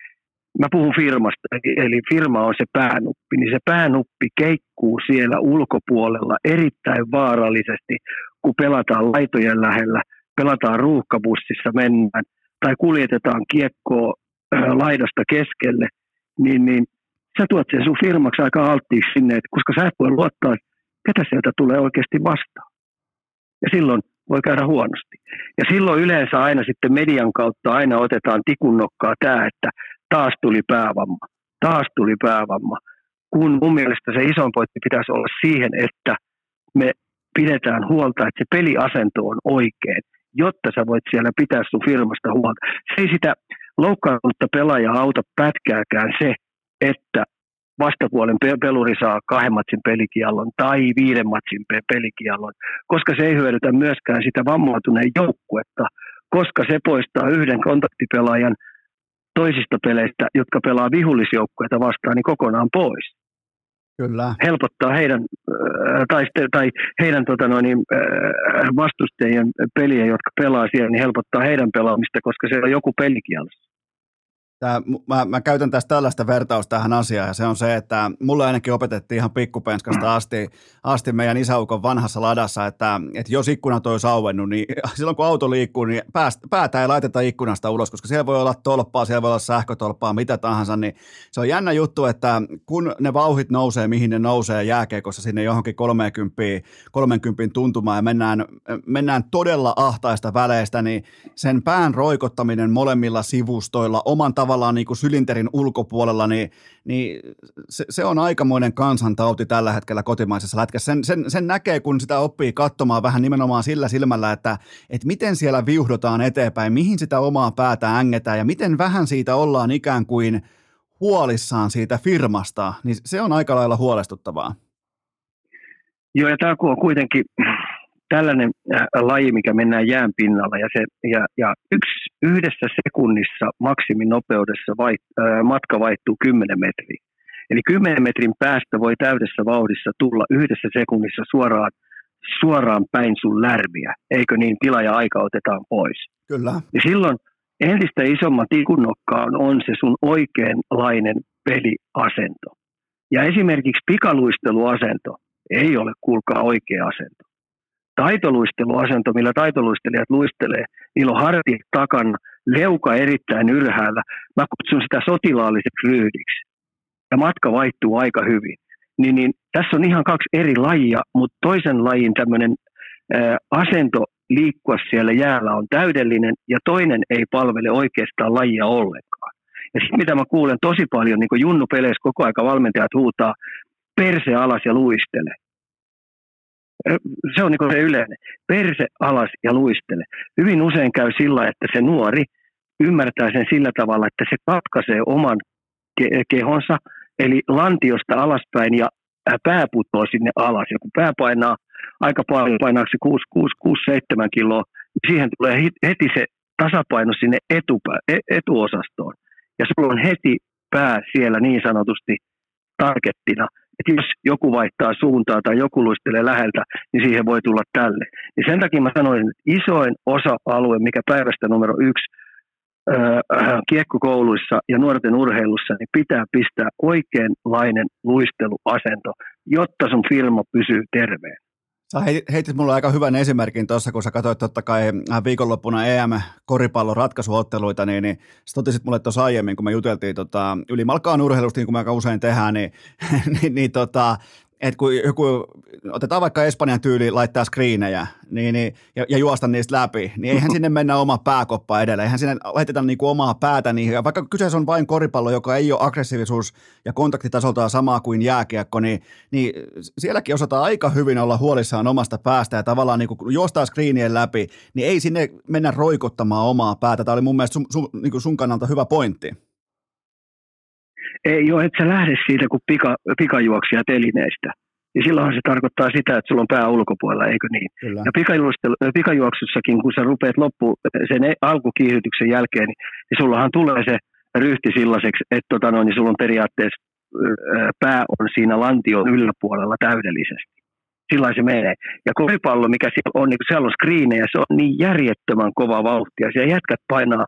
mä puhun firmasta, eli firma on se päänuppi, niin se päänuppi keikkuu siellä ulkopuolella erittäin vaarallisesti, kun pelataan laitojen lähellä, pelataan ruuhkabussissa mennään, tai kuljetetaan kiekkoa laidasta keskelle, niin, niin sä tuot sen sun firmaksi aika alttiiksi sinne, että koska sä et voi luottaa, ketä sieltä tulee oikeasti vastaan. Ja silloin voi käydä huonosti. Ja silloin yleensä aina sitten median kautta aina otetaan tikunnokkaa tämä, että taas tuli päävamma, taas tuli päävamma. Kun mun mielestä se isoin pointti pitäisi olla siihen, että me pidetään huolta, että se peliasento on oikein, jotta sä voit siellä pitää sun firmasta huolta. Se ei sitä loukkaantunutta pelaajaa auta pätkääkään se, että vastapuolen peluri saa kahden matsin pelikiallon tai viiden matsin pelikiallon, koska se ei hyödytä myöskään sitä vammautuneen joukkuetta, koska se poistaa yhden kontaktipelaajan – toisista peleistä, jotka pelaa vihullisjoukkueita vastaan, niin kokonaan pois. Kyllä. Helpottaa heidän, äh, tai, tai heidän tota noin, niin, äh, vastustajien peliä, jotka pelaa siellä, niin helpottaa heidän pelaamista, koska se on joku pelikielessä. Tää, mä, mä käytän tästä tällaista vertausta tähän asiaan, ja se on se, että mulle ainakin opetettiin ihan pikkupenskasta asti, asti meidän isäukon vanhassa ladassa, että, että jos ikkunat olisi auennut, niin silloin kun auto liikkuu, niin päästä, päätä ei laiteta ikkunasta ulos, koska siellä voi olla tolppaa, siellä voi olla sähkötolppaa, mitä tahansa, niin se on jännä juttu, että kun ne vauhit nousee, mihin ne nousee jääkeikossa sinne johonkin 30, 30 tuntumaan ja mennään, mennään todella ahtaista väleistä, niin sen pään roikottaminen molemmilla sivustoilla oman tavan tavallaan niin kuin sylinterin ulkopuolella, niin, niin se, se, on aikamoinen kansantauti tällä hetkellä kotimaisessa lätkässä. Sen, sen, sen näkee, kun sitä oppii katsomaan vähän nimenomaan sillä silmällä, että, että miten siellä viuhdotaan eteenpäin, mihin sitä omaa päätä ängetään ja miten vähän siitä ollaan ikään kuin huolissaan siitä firmasta, niin se on aika lailla huolestuttavaa. Joo, ja tämä on kuitenkin tällainen äh, laji, mikä mennään jään pinnalla, ja, se, ja, ja yksi, yhdessä sekunnissa maksiminopeudessa vait, äh, matka vaihtuu 10 metriä. Eli 10 metrin päästä voi täydessä vauhdissa tulla yhdessä sekunnissa suoraan, suoraan päin sun lärviä. Eikö niin, tila ja aika otetaan pois. Kyllä. Ja silloin entistä isomman tikunnokkaan on se sun oikeanlainen peliasento. Ja esimerkiksi pikaluisteluasento ei ole, kuulkaa, oikea asento. Taitoluisteluasento, millä taitoluistelijat luistelee, niillä on harti takana, leuka erittäin ylhäällä. Mä kutsun sitä sotilaalliseksi ryhdiksi. Ja matka vaihtuu aika hyvin. Niin, niin tässä on ihan kaksi eri lajia, mutta toisen lajin tämmöinen asento liikkua siellä jäällä on täydellinen ja toinen ei palvele oikeastaan lajia ollenkaan. Ja sitten mitä mä kuulen tosi paljon, niin kuin junnupeleissä koko aika valmentajat huutaa, perse alas ja luistele. Se on niin se yleinen. Perse alas ja luistele. Hyvin usein käy sillä, että se nuori ymmärtää sen sillä tavalla, että se katkaisee oman kehonsa, eli lantiosta alaspäin ja pää putoo sinne alas. Ja kun pää painaa aika paljon, painaako se 6-7 kiloa, niin siihen tulee heti se tasapaino sinne etupä, e-, etuosastoon. Ja sulla on heti pää siellä niin sanotusti targettina, että jos joku vaihtaa suuntaa tai joku luistelee läheltä, niin siihen voi tulla tälle. Niin sen takia mä sanoin, että isoin osa-alue, mikä päivästä numero yksi kiekkokouluissa ja nuorten urheilussa, niin pitää pistää oikeanlainen luisteluasento, jotta sun firma pysyy terveen. Sä heitit mulle aika hyvän esimerkin tuossa, kun sä katsoit totta kai äh, viikonloppuna EM-koripallon ratkaisuotteluita, niin, niin sä totesit mulle tuossa aiemmin, kun me juteltiin tota, ylimalkaan urheilusta, niin kuin me aika usein tehdään, niin, niin, niin tota, että kun joku, otetaan vaikka Espanjan tyyli laittaa screenejä niin, niin, ja, ja juosta niistä läpi, niin eihän sinne mennä oma pääkoppa edellä, eihän sinne laiteta niinku omaa päätä niihin, ja vaikka kyseessä on vain koripallo, joka ei ole aggressiivisuus ja kontaktitasoltaan samaa kuin jääkiekko, niin, niin sielläkin osataan aika hyvin olla huolissaan omasta päästä, ja tavallaan niin kun juostaa screenien läpi, niin ei sinne mennä roikottamaan omaa päätä, tämä oli mun mielestä sun, sun, niin sun kannalta hyvä pointti. Ei ole, et sä lähde siitä kuin pika, pikajuoksia telineistä. Ja silloinhan se tarkoittaa sitä, että sulla on pää ulkopuolella, eikö niin? Kyllä. Ja pikajuoksussakin, kun sä rupeat loppu sen e-, alkukiihdytyksen jälkeen, niin, niin sullahan tulee se ryhti sellaiseksi, että tota no, niin sulla on periaatteessa pää on siinä lantion yläpuolella täydellisesti sillä se menee. Ja koripallo, mikä siellä on, niin siellä on screenejä, se on niin järjettömän kova vauhtia. Siellä jätkät painaa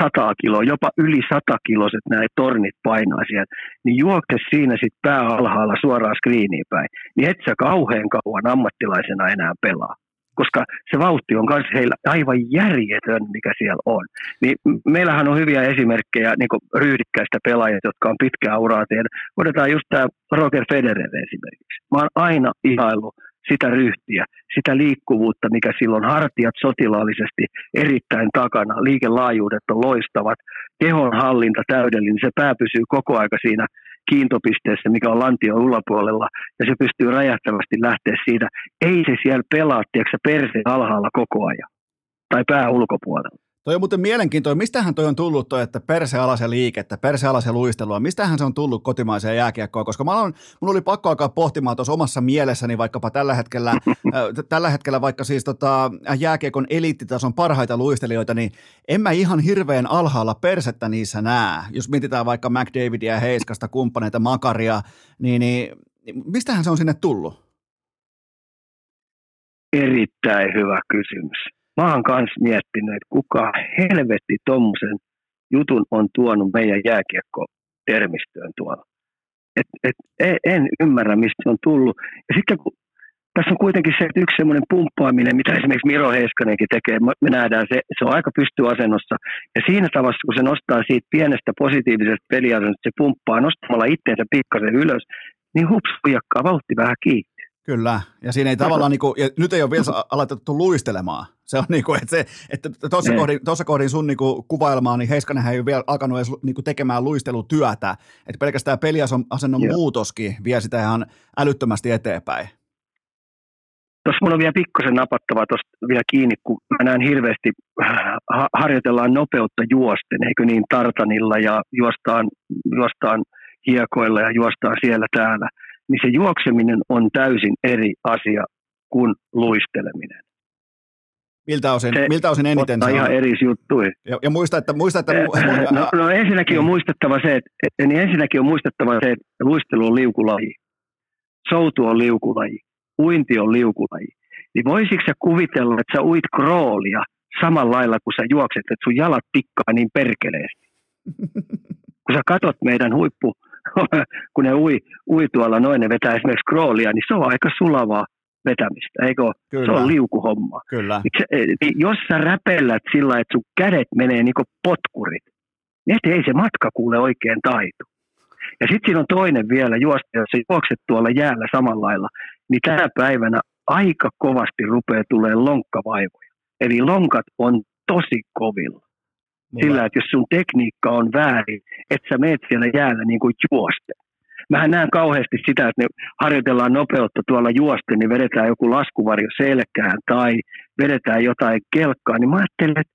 sata kiloa, jopa yli sata kiloset nämä tornit painaa siellä. Niin juokse siinä sitten pää alhaalla suoraan screeniin päin. Niin et sä kauhean kauan ammattilaisena enää pelaa koska se vauhti on myös heillä aivan järjetön, mikä siellä on. Niin meillähän on hyviä esimerkkejä niin ryhdikkäistä pelaajista, jotka on pitkää uraa tehnyt. Otetaan just tämä Roger Federer esimerkiksi. Mä oon aina ihaillut sitä ryhtiä, sitä liikkuvuutta, mikä silloin hartiat sotilaallisesti erittäin takana, liikelaajuudet on loistavat, kehon hallinta täydellinen, se pää pysyy koko aika siinä kiintopisteessä, mikä on lantion ulapuolella, ja se pystyy räjähtävästi lähteä siitä. Ei se siellä pelaa, tiedätkö, perse alhaalla koko ajan, tai pää ulkopuolella. Toi on muuten mielenkiintoinen. Mistähän toi on tullut toi, että perse alas ja liikettä, perse alas ja luistelua? Mistähän se on tullut kotimaiseen jääkiekkoon? Koska mä olen, mun oli pakko alkaa pohtimaan tuossa omassa mielessäni vaikkapa tällä hetkellä, äh, tällä hetkellä vaikka siis tota, jääkiekon eliittitason parhaita luistelijoita, niin en mä ihan hirveän alhaalla persettä niissä näe. Jos mietitään vaikka McDavidia, Heiskasta, kumppaneita, Makaria, niin, niin mistähän se on sinne tullut? Erittäin hyvä kysymys mä oon kanssa miettinyt, että kuka helvetti tuommoisen jutun on tuonut meidän jääkiekko-termistöön tuolla. Et, et, en ymmärrä, mistä se on tullut. Ja sitten kun tässä on kuitenkin se, että yksi semmoinen pumppaaminen, mitä esimerkiksi Miro Heiskanenkin tekee, me nähdään se, se on aika pystyasennossa. Ja siinä tavassa, kun se nostaa siitä pienestä positiivisesta peliasennosta, se pumppaa nostamalla itseensä pikkasen ylös, niin hups, jakkaa vauhti vähän kiinni. Kyllä, ja siinä ei tavallaan, niin kuin, ja nyt ei ole vielä aloitettu luistelemaan. Se on niin kuin, että, se, että tuossa, niin. kohdin, tuossa kohdin sun niin kuin, kuvailmaa, niin Heiskanenhän ei ole vielä alkanut edes niin kuin, tekemään luistelutyötä. Että pelkästään peliasennon Joo. muutoskin vie sitä ihan älyttömästi eteenpäin. Tuossa mulla on vielä pikkusen napattava tuosta vielä kiinni, kun mä näen hirveästi, äh, harjoitellaan nopeutta juosten, eikö niin, tartanilla ja juostaan, juostaan hiekoilla ja juostaan siellä täällä. Niin se juokseminen on täysin eri asia kuin luisteleminen. Miltä osin, se miltä osin eniten se on? ihan eri juttuja. Ja, ja muista, että... Muista, että no, no, ensinnäkin on muistettava se, että, niin ensinnäkin on muistettava se, että luistelu on liukulaji. Soutu on liukulaji. Uinti on liukulaji. Niin voisitko sä kuvitella, että sä uit kroolia samalla lailla, kun sä juokset, että sun jalat tikkaa niin perkeleesti. kun sä katot meidän huippu, kun ne ui, ui tuolla noin, ne vetää esimerkiksi kroolia, niin se on aika sulavaa vetämistä, eikö? Kyllä. Se on liukuhomma. Kyllä. Niin jos sä räpellät sillä, että sun kädet menee niin kuin potkurit, niin ei se matka kuule oikein taitu. Ja sitten siinä on toinen vielä juosta, jos juokset tuolla jäällä samalla lailla, niin tänä päivänä aika kovasti rupeaa tulee lonkkavaivoja. Eli lonkat on tosi kovilla. Mulla. Sillä, että jos sun tekniikka on väärin, että sä meet siellä jäällä niin kuin juosten. Mähän näen kauheasti sitä, että ne harjoitellaan nopeutta tuolla juosten, niin vedetään joku laskuvarjo selkään tai vedetään jotain kelkkaa, niin mä ajattelen, että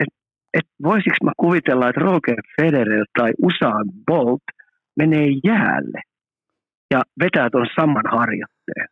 et, et voisiko mä kuvitella, että Roger Federer tai Usain Bolt menee jäälle ja vetää tuon saman harjoitteen,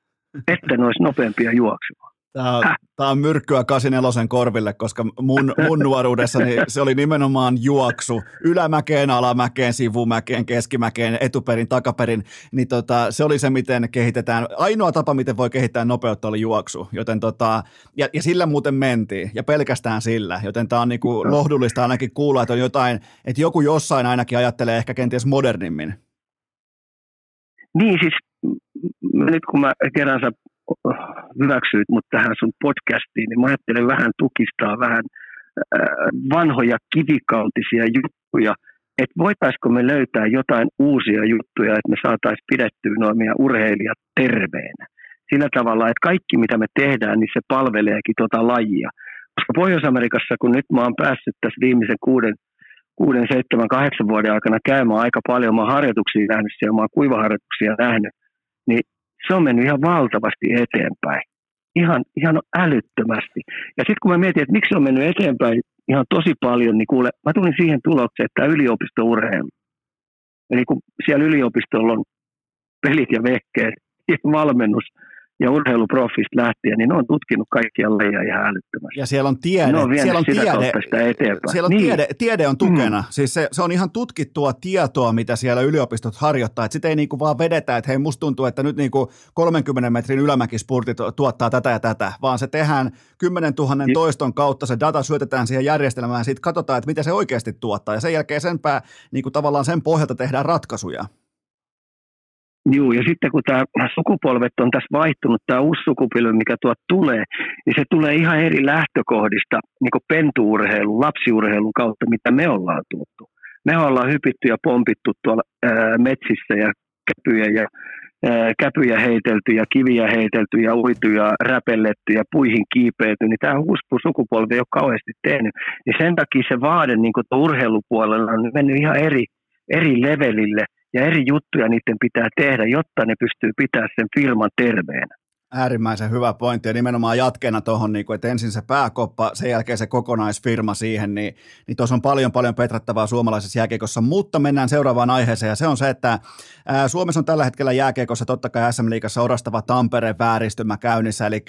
että ne olisi nopeampia juoksemaan. Tämä tämä on myrkkyä 84 korville, koska mun, mun nuoruudessani se oli nimenomaan juoksu ylämäkeen, alamäkeen, sivumäkeen, keskimäkeen, etuperin, takaperin. Niin tota, se oli se, miten kehitetään. Ainoa tapa, miten voi kehittää nopeutta, oli juoksu. Joten tota, ja, ja sillä muuten mentiin, ja pelkästään sillä. Joten tämä on niinku lohdullista ainakin kuulla, että on jotain, että joku jossain ainakin ajattelee ehkä kenties modernimmin. Niin siis nyt kun mä kerran sä hyväksyit mut tähän sun podcastiin, niin mä ajattelen vähän tukistaa vähän vanhoja kivikautisia juttuja, että voitaisiko me löytää jotain uusia juttuja, että me saataisiin pidettyä noin meidän urheilijat terveenä. Sillä tavalla, että kaikki mitä me tehdään, niin se palveleekin tuota lajia. Koska Pohjois-Amerikassa, kun nyt mä oon päässyt tässä viimeisen kuuden, kuuden, seitsemän, kahdeksan vuoden aikana käymään aika paljon, mä oon harjoituksia nähnyt siellä, mä oon kuivaharjoituksia nähnyt, niin se on mennyt ihan valtavasti eteenpäin. Ihan, ihan älyttömästi. Ja sitten kun mä mietin, että miksi se on mennyt eteenpäin ihan tosi paljon, niin kuule, mä tulin siihen tulokseen, että yliopistourheilu. Eli kun siellä yliopistolla on pelit ja vehkeet ja valmennus, ja urheiluprofista lähtien, niin ne on tutkinut kaikkia lajeja ihan älyttömästi. Ja siellä on tiede. Ne on siellä on sitä tiede, sitä eteenpäin. Siellä on niin. tiede, tiede on tukena. Mm. Siis se, se, on ihan tutkittua tietoa, mitä siellä yliopistot harjoittaa. Sitä ei niinku vaan vedetä, että hei musta tuntuu, että nyt niinku 30 metrin ylämäkispurtit tuottaa tätä ja tätä, vaan se tehdään 10 000 niin. toiston kautta, se data syötetään siihen järjestelmään ja sitten katsotaan, että mitä se oikeasti tuottaa. Ja sen jälkeen senpä, niinku tavallaan sen pohjalta tehdään ratkaisuja. Joo, ja sitten kun tämä sukupolvet on tässä vaihtunut, tämä uusi sukupolvi, mikä tuot tulee, niin se tulee ihan eri lähtökohdista, niin kuin pentuurheilun, lapsiurheilun kautta, mitä me ollaan tuottu. Me ollaan hypitty ja pompittu tuolla ää, metsissä ja käpyjä ja ää, käpyjä heitelty ja kiviä heitelty ja uitu ja räpelletty ja puihin kiipeyty, niin tämä uusi sukupolvi ei ole kauheasti tehnyt. Niin sen takia se vaade niin urheilupuolella on mennyt ihan eri, eri levelille – ja eri juttuja niiden pitää tehdä, jotta ne pystyy pitämään sen firman terveenä. Äärimmäisen hyvä pointti. Ja nimenomaan jatkeena tuohon, niin että ensin se pääkoppa, sen jälkeen se kokonaisfirma siihen, niin, niin tuossa on paljon paljon petrattavaa suomalaisessa jääkiekossa, mutta mennään seuraavaan aiheeseen ja se on se, että ää, Suomessa on tällä hetkellä jääkiekossa totta kai SM-liigassa orastava Tampereen vääristymä käynnissä, eli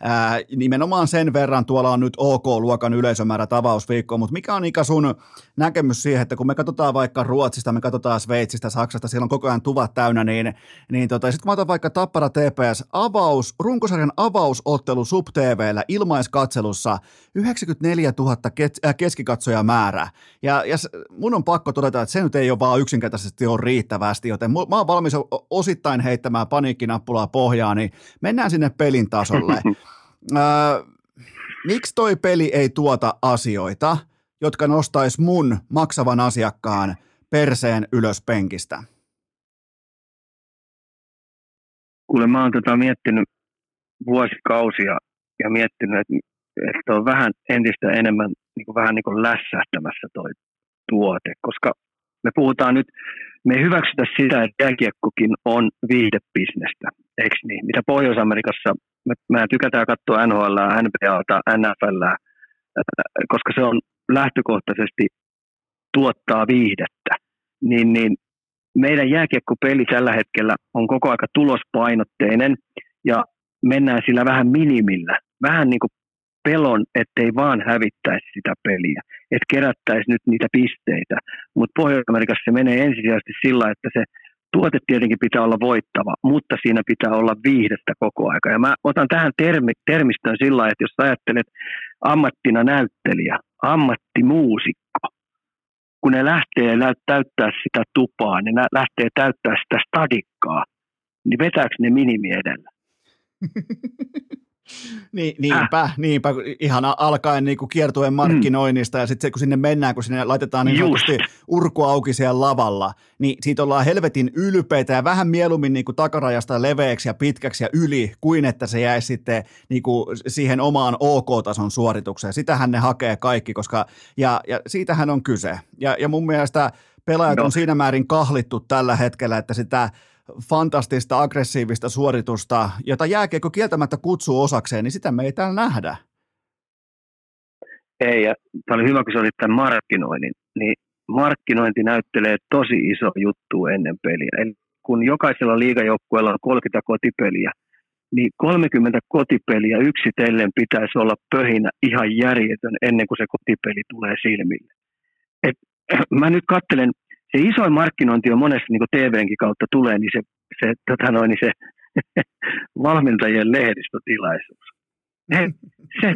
ää, nimenomaan sen verran tuolla on nyt OK-luokan yleisömäärä tavausviikko, mutta mikä on Ika sun näkemys siihen, että kun me katsotaan vaikka Ruotsista, me katsotaan Sveitsistä, Saksasta, siellä on koko ajan tuvat täynnä, niin, niin tota, sitten kun mä otan vaikka Tappara TPS, avaus, runkosarjan avausottelu Sub TVllä ilmaiskatselussa 94 000 kes, äh, keskikatsojamäärä. Ja, ja mun on pakko todeta, että se nyt ei ole vaan yksinkertaisesti ole riittävästi, joten mä oon valmis osittain heittämään paniikkinappulaa pohjaan, niin mennään sinne pelin tasolle. äh, miksi toi peli ei tuota asioita, jotka nostais mun maksavan asiakkaan perseen ylös penkistä? Kuule, mä oon tota miettinyt vuosikausia ja miettinyt, että, että on vähän entistä enemmän niin kuin, vähän niin kuin lässähtämässä toi tuote, koska me puhutaan nyt, me ei hyväksytä sitä, että jääkiekkokin on viihdebisnestä, eikö niin? Mitä Pohjois-Amerikassa mä, mä tykätään katsoa NHL, NBAta, NFL, koska se on lähtökohtaisesti tuottaa viihdettä, niin, niin meidän jääkiekkopeli tällä hetkellä on koko aika tulospainotteinen ja mennään sillä vähän minimillä. Vähän niin kuin pelon, ettei vaan hävittäisi sitä peliä, että kerättäisi nyt niitä pisteitä. Mutta Pohjois-Amerikassa se menee ensisijaisesti sillä, että se tuote tietenkin pitää olla voittava, mutta siinä pitää olla viihdettä koko aika. Ja mä otan tähän termi, termistön sillä että jos ajattelet ammattina näyttelijä, ammattimuusikko, kun ne lähtee täyttää sitä tupaa, niin ne lähtee täyttää sitä stadikkaa, niin vetääkö ne minimi edellä? Niin, niinpä, äh. niinpä, ihan alkaen niin kuin kiertueen markkinoinnista mm. ja sitten kun sinne mennään, kun sinne laitetaan niin sanotusti urku auki siellä lavalla, niin siitä ollaan helvetin ylpeitä ja vähän mieluummin niin kuin takarajasta leveäksi ja pitkäksi ja yli, kuin että se jäisi sitten niin kuin siihen omaan OK-tason suoritukseen. Sitähän ne hakee kaikki, koska, ja, ja siitähän on kyse. Ja, ja mun mielestä pelaajat no. on siinä määrin kahlittu tällä hetkellä, että sitä fantastista, aggressiivista suoritusta, jota jääkiekko kieltämättä kutsuu osakseen, niin sitä me ei täällä nähdä. Ei, ja tämä oli hyvä, kun sä olit tämän markkinoinnin, niin markkinointi näyttelee tosi iso juttu ennen peliä. Eli kun jokaisella liigajoukkueella on 30 kotipeliä, niin 30 kotipeliä yksitellen pitäisi olla pöhinä ihan järjetön ennen kuin se kotipeli tulee silmille. Et, mä nyt kattelen se isoin markkinointi on monessa niin kuin TVnkin kautta tulee, niin se, se, tota noin, niin se valmentajien lehdistötilaisuus. He, se,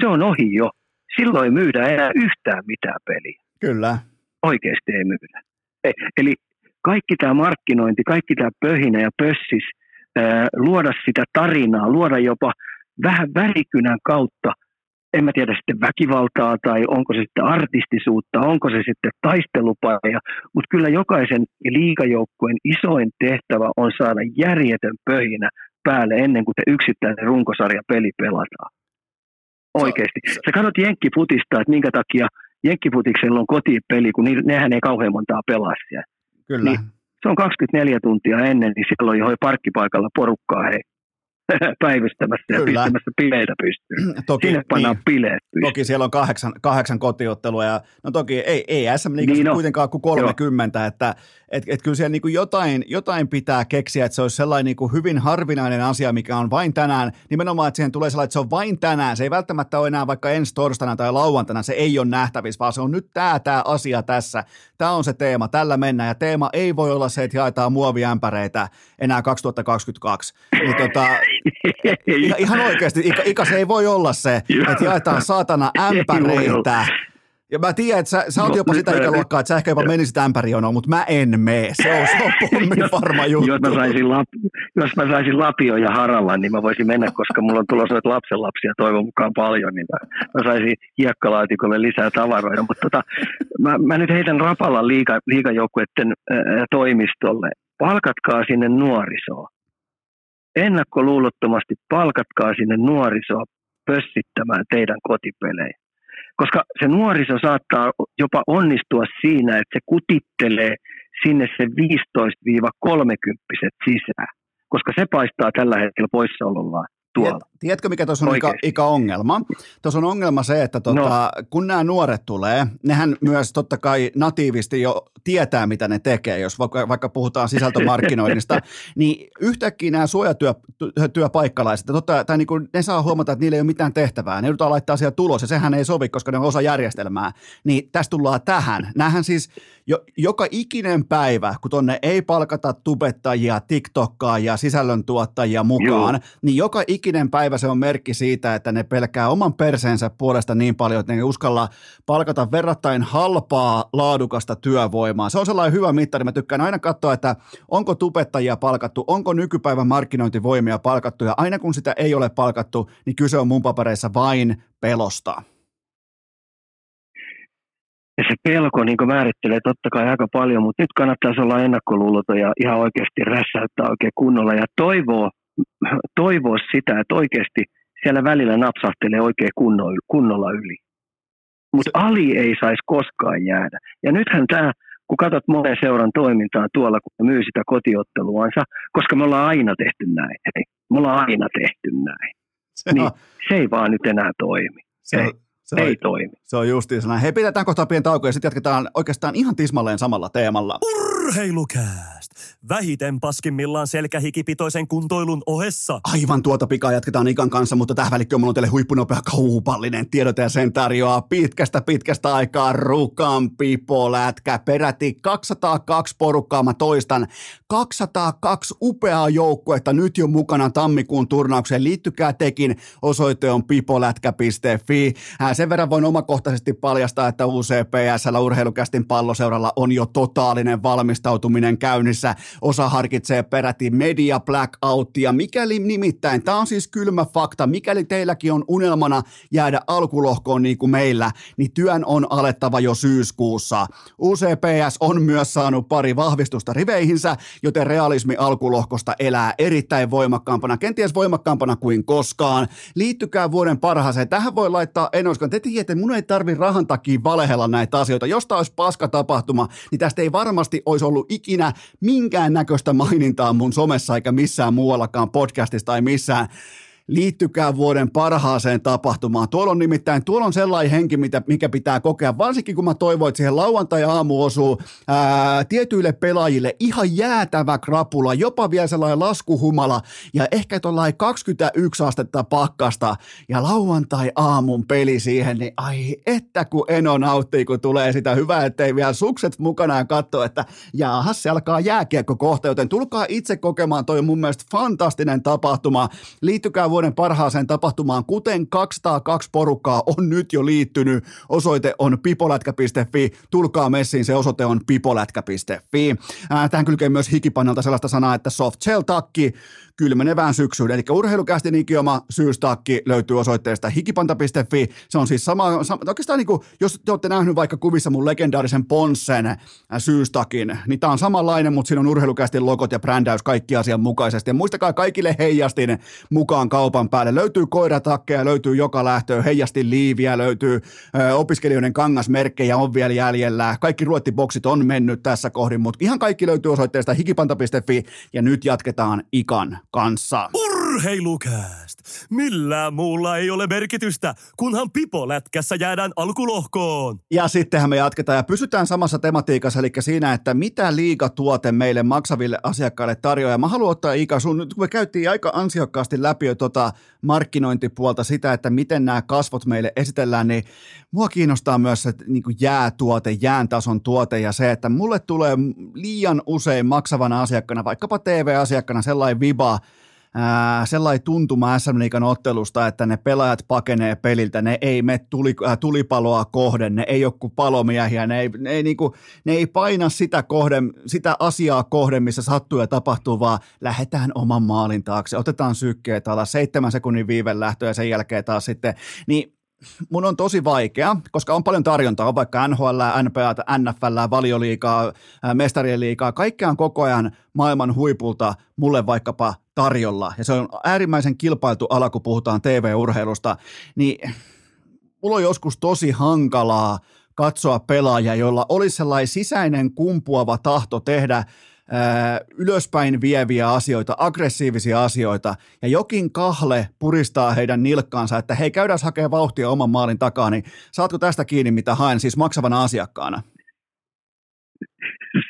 se on ohi jo. Silloin ei myydä enää yhtään mitään peliä. Kyllä. Oikeasti ei myydä. E, eli kaikki tämä markkinointi, kaikki tämä pöhinä ja pössis, ää, luoda sitä tarinaa, luoda jopa vähän värikynän kautta – en mä tiedä sitten väkivaltaa tai onko se sitten artistisuutta, onko se sitten taistelupaja, mutta kyllä jokaisen liikajoukkueen isoin tehtävä on saada järjetön pöhinä päälle ennen kuin te yksittäinen runkosarja peli pelataan. Oikeasti. Sä katsot jenkkifutista, että minkä takia jenkkifutiksella on kotipeli, kun nehän ei kauhean montaa pelaa siellä. Kyllä. Niin se on 24 tuntia ennen, niin siellä on jo parkkipaikalla porukkaa hei päivystämässä ja Kyllä. pistämässä bileitä pystyyn. Toki, Sinne pannaan niin, bileet pystyyn. Toki siellä on kahdeksan, kahdeksan kotiottelua ja no toki ei, ei SM niin kuitenkaan kuin 30, Joo. että et, et kyllä siellä niin kuin jotain, jotain pitää keksiä, että se olisi sellainen niin kuin hyvin harvinainen asia, mikä on vain tänään, nimenomaan, että siihen tulee sellainen, että se on vain tänään, se ei välttämättä ole enää vaikka ensi torstaina tai lauantaina, se ei ole nähtävissä, vaan se on nyt tämä, tämä asia tässä, tämä on se teema, tällä mennään ja teema ei voi olla se, että jaetaan muoviämpäreitä enää 2022. Niin tota, ihan oikeasti, Ika, se ei voi olla se, että jaetaan saatana ämpäreitä ja mä tiedän, että sä, sä oot no, jopa sitä ikäluokkaa, että sä ehkä jopa menisit ämpärijonoon, mutta mä en mene. Se on, se on pommin varma juttu. jos, mä saisin lap, jos mä saisin Lapio ja Haravan, niin mä voisin mennä, koska mulla on tulossa noita lapsenlapsia toivon mukaan paljon, niin mä, mä saisin hiekkalaatikolle lisää tavaroita. Mutta tota, mä, mä, nyt heitän rapalla liiga, liigajoukkueiden äh, toimistolle. Palkatkaa sinne nuorisoa. Ennakkoluulottomasti palkatkaa sinne nuorisoa pössittämään teidän kotipelejä. Koska se nuoriso saattaa jopa onnistua siinä, että se kutittelee sinne se 15-30 sisään, koska se paistaa tällä hetkellä poissaolollaan tuolla. Tiedätkö, mikä tuossa on ikä, ikä ongelma? Tuossa on ongelma se, että tota, no. kun nämä nuoret tulee, nehän myös totta kai natiivisti jo tietää, mitä ne tekee, jos vaikka, vaikka puhutaan sisältömarkkinoinnista, niin yhtäkkiä nämä suojatyöpaikkalaiset, totta, tai niin kuin ne saa huomata, että niillä ei ole mitään tehtävää, ne joudutaan laittaa siellä tulos, ja sehän ei sovi, koska ne on osa järjestelmää, niin tästä tullaan tähän. Nämähän siis jo, joka ikinen päivä, kun tonne ei palkata tubettajia, TikTokkaajia, sisällöntuottajia mukaan, Joo. niin joka ikinen päivä se on merkki siitä, että ne pelkää oman perseensä puolesta niin paljon, että ne uskalla palkata verrattain halpaa, laadukasta työvoimaa. Se on sellainen hyvä mittari. Mä tykkään aina katsoa, että onko tubettajia palkattu, onko nykypäivän markkinointivoimia palkattu, ja aina kun sitä ei ole palkattu, niin kyse on mun papereissa vain pelosta. Ja se pelko niin määrittelee totta kai aika paljon, mutta nyt kannattaisi olla ennakkoluuloton ja ihan oikeasti rässäyttää oikein kunnolla ja toivoa, toivoa sitä, että oikeasti siellä välillä napsahtelee oikein kunnolla yli. Mutta ali ei saisi koskaan jäädä. Ja nythän tämä kun katsot monen seuran toimintaa tuolla, kun ne myy sitä kotiotteluansa, koska me ollaan aina tehty näin. Hei, me ollaan aina tehty näin. Se, niin, se ei vaan nyt enää toimi. Se, se ei on, toimi. Se on justiin näin. Hei, pidetään kohta pieni tauko ja sitten jatketaan oikeastaan ihan tismalleen samalla teemalla. Urheilukääst! Vähiten paskimmillaan selkähikipitoisen kuntoilun ohessa. Aivan tuota pikaa jatketaan Ikan kanssa, mutta tähän välikköön mulla on teille huippunopea kaupallinen tiedote ja sen tarjoaa pitkästä pitkästä aikaa Rukan pipolätkä. Peräti 202 porukkaa, mä toistan. 202 upeaa joukkuetta nyt jo mukana tammikuun turnaukseen. Liittykää tekin, osoite on pipolätkä.fi. Sen verran voin omakohtaisesti paljastaa, että UCPSL urheilukästin palloseuralla on jo totaalinen valmistautuminen käynnissä. Osa harkitsee peräti media blackoutia. Mikäli nimittäin, tämä on siis kylmä fakta, mikäli teilläkin on unelmana jäädä alkulohkoon niin kuin meillä, niin työn on alettava jo syyskuussa. UCPS on myös saanut pari vahvistusta riveihinsä, joten realismi alkulohkosta elää erittäin voimakkaampana, kenties voimakkaampana kuin koskaan. Liittykää vuoden parhaaseen. Tähän voi laittaa, en uskon, te tiedätte, mun ei tarvi rahan takia valehella näitä asioita. Jos tämä olisi paska tapahtuma, niin tästä ei varmasti olisi ollut ikinä minkään näköistä mainintaa mun somessa eikä missään muuallakaan podcastista tai missään liittykää vuoden parhaaseen tapahtumaan. Tuolla on nimittäin, tuolla on sellainen henki, mitä, mikä pitää kokea, varsinkin kun mä toivon, että siihen lauantai-aamu osuu ää, tietyille pelaajille ihan jäätävä krapula, jopa vielä sellainen laskuhumala ja ehkä tuollainen 21 astetta pakkasta ja lauantai-aamun peli siihen, niin ai että kun Eno nauttii, kun tulee sitä hyvää, ettei vielä sukset mukana ja katso, että jaahas, se alkaa jääkiekko kohta, joten tulkaa itse kokemaan, toi on mun mielestä fantastinen tapahtuma. Liittykää vuoden parhaaseen tapahtumaan, kuten 202 porukkaa on nyt jo liittynyt. Osoite on pipolätkä.fi. Tulkaa messiin, se osoite on pipolätkä.fi. tähän kylkee myös hikipannalta sellaista sanaa, että soft shell takki kylmenevään syksyyn. Eli urheilukästin ikioma syystakki löytyy osoitteesta hikipanta.fi. Se on siis sama, sama oikeastaan niin kuin, jos te olette nähneet vaikka kuvissa mun legendaarisen Ponssen syystakin, niin tämä on samanlainen, mutta siinä on urheilukästin logot ja brändäys kaikki asian mukaisesti. Ja muistakaa kaikille heijastin mukaan kaupan päälle. Löytyy koiratakkeja, löytyy joka lähtöä, heijastin liiviä, löytyy ö, opiskelijoiden kangasmerkkejä on vielä jäljellä. Kaikki ruottiboksit on mennyt tässä kohdin, mutta ihan kaikki löytyy osoitteesta hikipanta.fi ja nyt jatketaan Ikan kanssa. Urheilukääst! Millään muulla ei ole merkitystä, kunhan pipolätkässä jäädään alkulohkoon. Ja sittenhän me jatketaan ja pysytään samassa tematiikassa, eli siinä, että mitä liigatuote meille maksaville asiakkaille tarjoaa. Mä haluan ottaa Ika sun, kun me käytiin aika ansiokkaasti läpi jo tota markkinointipuolta sitä, että miten nämä kasvot meille esitellään, niin mua kiinnostaa myös se niin jäätuote, jään tason tuote ja se, että mulle tulee liian usein maksavana asiakkaana, vaikkapa TV-asiakkaana sellainen viba, sellainen tuntuma SM Liikan ottelusta, että ne pelaajat pakenee peliltä, ne ei mene tuli, äh, tulipaloa kohden, ne ei ole kuin palomiehiä, ne ei, ne ei, niinku, ne ei paina sitä, kohden, sitä asiaa kohden, missä sattuu ja tapahtuu, vaan lähdetään oman maalin taakse, otetaan sykkeet alas, seitsemän sekunnin viiven lähtö ja sen jälkeen taas sitten, niin mun on tosi vaikea, koska on paljon tarjontaa, on vaikka NHL, NBA, NFL, valioliikaa, mestarien liikaa, kaikkea on koko ajan maailman huipulta mulle vaikkapa tarjolla, ja se on äärimmäisen kilpailtu ala, kun puhutaan TV-urheilusta, niin mulla on joskus tosi hankalaa katsoa pelaajia, jolla olisi sellainen sisäinen kumpuava tahto tehdä ylöspäin vieviä asioita, aggressiivisia asioita, ja jokin kahle puristaa heidän nilkkaansa, että hei, käydään hakemaan vauhtia oman maalin takaa, niin saatko tästä kiinni, mitä haen, siis maksavana asiakkaana?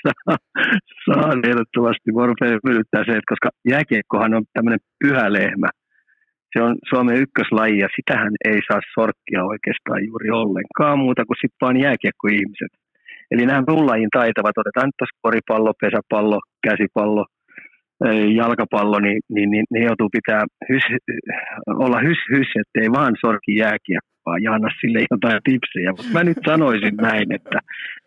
Saa, saan ehdottomasti. Mä rupean se, että koska jääkiekkohan on tämmöinen pyhä lehmä. Se on Suomen ykköslaji ja sitähän ei saa sorkkia oikeastaan juuri ollenkaan muuta kuin sitten vaan jääkiekkoihmiset. Eli nämä rullajin taitavat, otetaan nyt koripallo, pesäpallo, käsipallo, jalkapallo, niin, niin, niin ne joutuu pitää hys, olla hys hys, ettei vaan sorki jääkiekkoa ja anna sille jotain tipsejä. Mutta mä nyt sanoisin näin, että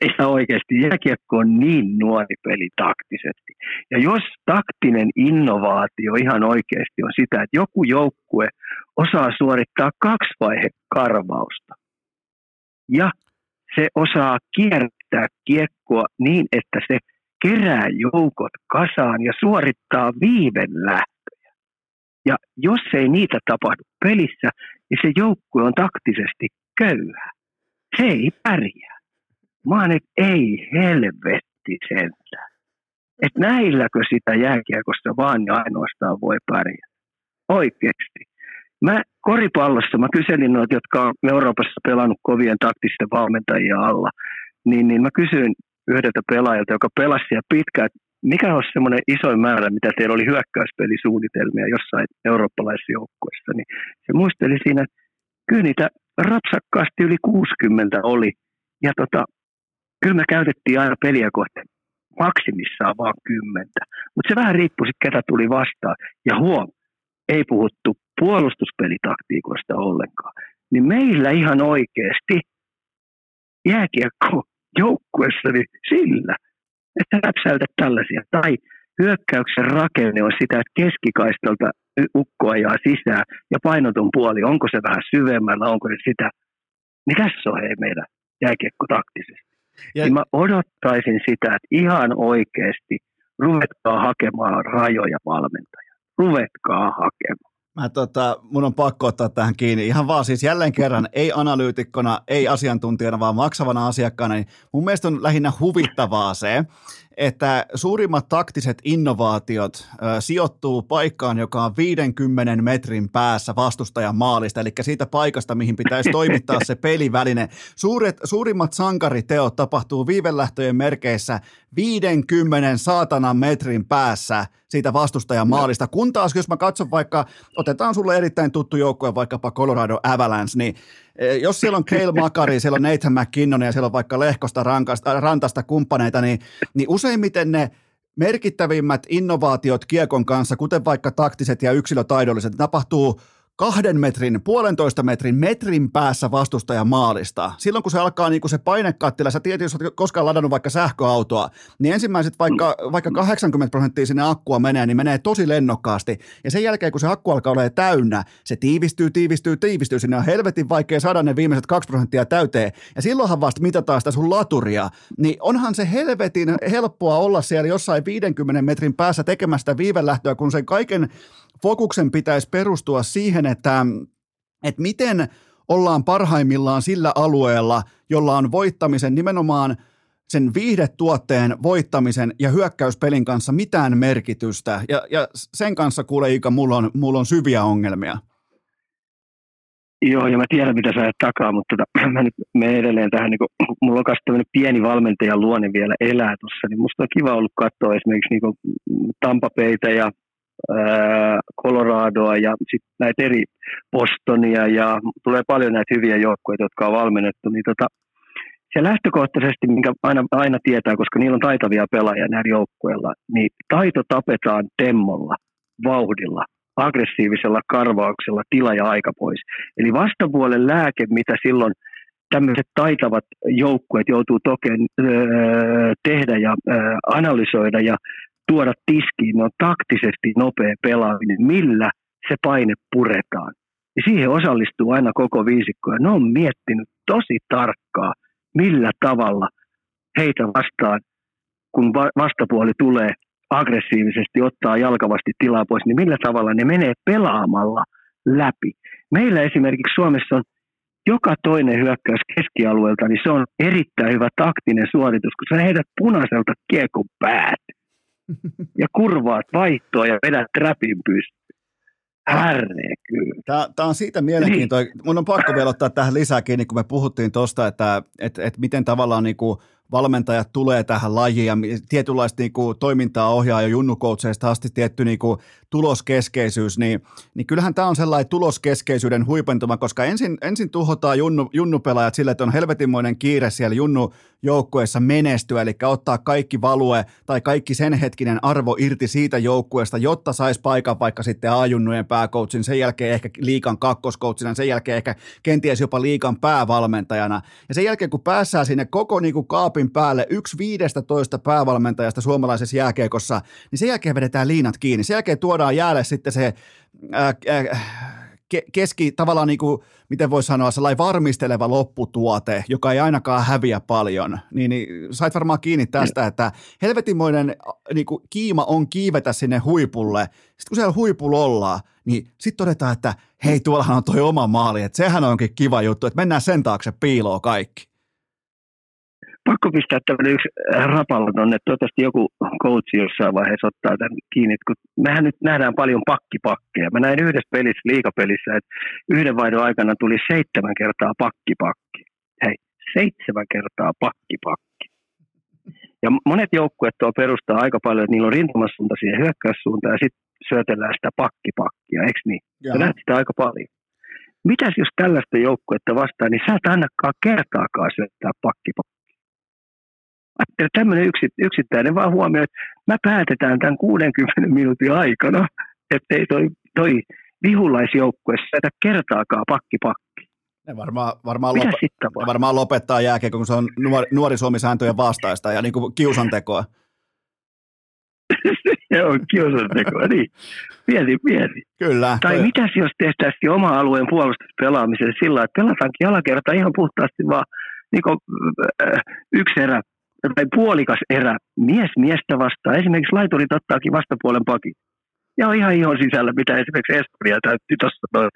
ihan oikeasti jääkiekko on niin nuori peli taktisesti. Ja jos taktinen innovaatio ihan oikeasti on sitä, että joku joukkue osaa suorittaa kaksi vaihe karvausta ja se osaa kiertää kiekkoa niin, että se kerää joukot kasaan ja suorittaa viivelähtöjä. Ja jos ei niitä tapahdu pelissä, niin se joukkue on taktisesti köyhä. Se ei pärjää. Mä oon, että ei helvetti sentään. Että näilläkö sitä jääkiekossa vaan ja ainoastaan voi pärjätä. Oikeasti. Mä koripallossa, mä kyselin noita, jotka on Euroopassa pelannut kovien taktisten valmentajia alla, niin, niin mä kysyin yhdeltä pelaajalta, joka pelasi siellä pitkään, mikä olisi semmoinen isoin määrä, mitä teillä oli hyökkäyspelisuunnitelmia jossain eurooppalaisessa niin se muisteli siinä, että kyllä niitä rapsakkaasti yli 60 oli. Ja tota, kyllä me käytettiin aina peliä kohti maksimissaan vaan kymmentä. Mutta se vähän riippui sitten, ketä tuli vastaan. Ja huom, ei puhuttu puolustuspelitaktiikoista ollenkaan. Niin meillä ihan oikeasti jääkiekko joukkuessa niin sillä, että räpsäytä tällaisia. Tai hyökkäyksen rakenne on sitä, että keskikaistalta ukko ajaa sisään ja painoton puoli, onko se vähän syvemmällä, onko se sitä. Mikä se on hei meidän jääkiekko taktisesti? Ja... Niin mä odottaisin sitä, että ihan oikeasti ruvetkaa hakemaan rajoja valmentajia. Ruvetkaa hakemaan. Mä tota, mun on pakko ottaa tähän kiinni. Ihan vaan siis jälleen kerran, ei analyytikkona, ei asiantuntijana, vaan maksavana asiakkaana, niin mun mielestä on lähinnä huvittavaa se, että suurimmat taktiset innovaatiot ö, sijoittuu paikkaan, joka on 50 metrin päässä vastustajan maalista, eli siitä paikasta, mihin pitäisi toimittaa se peliväline. Suuret, suurimmat sankariteot tapahtuu viivelähtöjen merkeissä 50 saatanan metrin päässä siitä vastustajan maalista. Kun taas, jos mä katson vaikka, otetaan sulle erittäin tuttu joukkue, vaikkapa Colorado Avalanche, niin jos siellä on Kale Makari, siellä on Nathan McKinnon ja siellä on vaikka Lehkosta, rankasta, Rantasta kumppaneita, niin, niin useimmiten ne merkittävimmät innovaatiot kiekon kanssa, kuten vaikka taktiset ja yksilötaidolliset, tapahtuu kahden metrin, puolentoista metrin, metrin päässä vastustajan maalista. Silloin kun se alkaa niin kuin se painekattila, sä tiedät, jos olet koskaan ladannut vaikka sähköautoa, niin ensimmäiset vaikka, vaikka 80 prosenttia sinne akkua menee, niin menee tosi lennokkaasti. Ja sen jälkeen, kun se akku alkaa olla täynnä, se tiivistyy, tiivistyy, tiivistyy. Sinne on helvetin vaikea saada ne viimeiset 2 prosenttia täyteen. Ja silloinhan vasta mitataan sitä sun laturia. Niin onhan se helvetin helppoa olla siellä jossain 50 metrin päässä tekemästä viivelähtöä, kun sen kaiken fokuksen pitäisi perustua siihen, että, että miten ollaan parhaimmillaan sillä alueella, jolla on voittamisen nimenomaan sen viihdetuotteen voittamisen ja hyökkäyspelin kanssa mitään merkitystä. Ja, ja sen kanssa kuule Ika, mulla on, mulla on syviä ongelmia. Joo, ja mä tiedän, mitä sä ajat takaa, mutta tota, mä nyt menen edelleen tähän, niin kun, mulla on myös pieni valmentajan luonne vielä elää tuossa, niin musta on kiva ollut katsoa esimerkiksi niin Tampapeitä ja Coloradoa ja sitten näitä eri Bostonia ja tulee paljon näitä hyviä joukkueita, jotka on valmennettu, niin tota, se lähtökohtaisesti, minkä aina, aina tietää, koska niillä on taitavia pelaajia näillä joukkueilla, niin taito tapetaan temmolla, vauhdilla, aggressiivisella karvauksella, tila ja aika pois. Eli vastapuolen lääke, mitä silloin tämmöiset taitavat joukkueet joutuu tokeen öö, tehdä ja öö, analysoida ja tuoda tiskiin, ne on taktisesti nopea pelaaminen, millä se paine puretaan. Ja siihen osallistuu aina koko viisikko ja ne on miettinyt tosi tarkkaa, millä tavalla heitä vastaan, kun vastapuoli tulee aggressiivisesti, ottaa jalkavasti tilaa pois, niin millä tavalla ne menee pelaamalla läpi. Meillä esimerkiksi Suomessa on joka toinen hyökkäys keskialueelta, niin se on erittäin hyvä taktinen suoritus, kun sä heität punaiselta kiekon päät ja kurvaat vaihtoa ja vedät trapin pystyyn. Tämä, tämä on siitä mielenkiintoinen. Niin. Mun on pakko vielä ottaa tähän lisää kiinni, kun me puhuttiin tuosta, että, että, että miten tavallaan niin kuin valmentajat tulee tähän lajiin ja tietynlaista niin kuin toimintaa ohjaa jo junnukoutseista asti tietty niin kuin tuloskeskeisyys, niin, niin kyllähän tämä on sellainen tuloskeskeisyyden huipentuma, koska ensin, ensin tuhotaan junnu, junnupelaajat sille, että on helvetinmoinen kiire siellä junnu joukkueessa menestyä, eli ottaa kaikki value tai kaikki sen hetkinen arvo irti siitä joukkueesta, jotta saisi paikan vaikka sitten A-junnujen pääkoutsin, sen jälkeen ehkä liikan kakkoskoutsina, sen jälkeen ehkä kenties jopa liikan päävalmentajana. Ja sen jälkeen, kun päässään sinne koko niin kuin kaapin päälle, yksi viidestä toista päävalmentajasta suomalaisessa jääkeikossa, niin sen jälkeen vedetään liinat kiinni. Sen jälkeen tuodaan jäälle sitten se ää, ää, keski, tavallaan niin kuin, miten voi sanoa, sellainen varmisteleva lopputuote, joka ei ainakaan häviä paljon, niin, niin sait varmaan kiinni tästä, että helvetinmoinen niin kuin, kiima on kiivetä sinne huipulle. Sitten kun siellä huipulla ollaan, niin sitten todetaan, että hei, tuollahan on toi oma maali, että sehän onkin kiva juttu, että mennään sen taakse piiloon kaikki pakko pistää tämmöinen yksi rapalla tonne. Toivottavasti joku coachi jossain vaiheessa ottaa tämän kiinni. Kun mehän nyt nähdään paljon pakkipakkeja. Mä näin yhdessä pelissä, liikapelissä, että yhden vaihdon aikana tuli seitsemän kertaa pakkipakki. Hei, seitsemän kertaa pakkipakki. Ja monet joukkueet tuo perustaa aika paljon, että niillä on rintamasuunta siihen hyökkäyssuuntaan ja sitten syötellään sitä pakkipakkia, eikö niin? Sä näet sitä aika paljon. Mitäs jos tällaista joukkuetta vastaan, niin sä et ainakaan kertaakaan syöttää pakkipakkia. Ajattelen tämmöinen yksittäinen vaan huomio, että mä päätetään tämän 60 minuutin aikana, että ei toi, toi vihulaisjoukkue syötä kertaakaan pakkipakki. Ne varmaan, varmaan, lop- ne varmaan lopettaa jääkiekko, kun se on nuori, nuori Suomi-sääntöjen vastaista ja niin kuin kiusantekoa. Joo, kiusantekoa, niin. Mieti, mieti. Kyllä. Tai toi... mitäs jos tehtäisiin oma alueen puolustuspelaamiselle sillä että pelataankin alakerta ihan puhtaasti vaan niin kuin, äh, yksi erä tai puolikas erä mies miestä vastaan. Esimerkiksi laiturit ottaakin vastapuolen pakin. Ja on ihan ihon sisällä, mitä esimerkiksi Espanja täytti tuossa,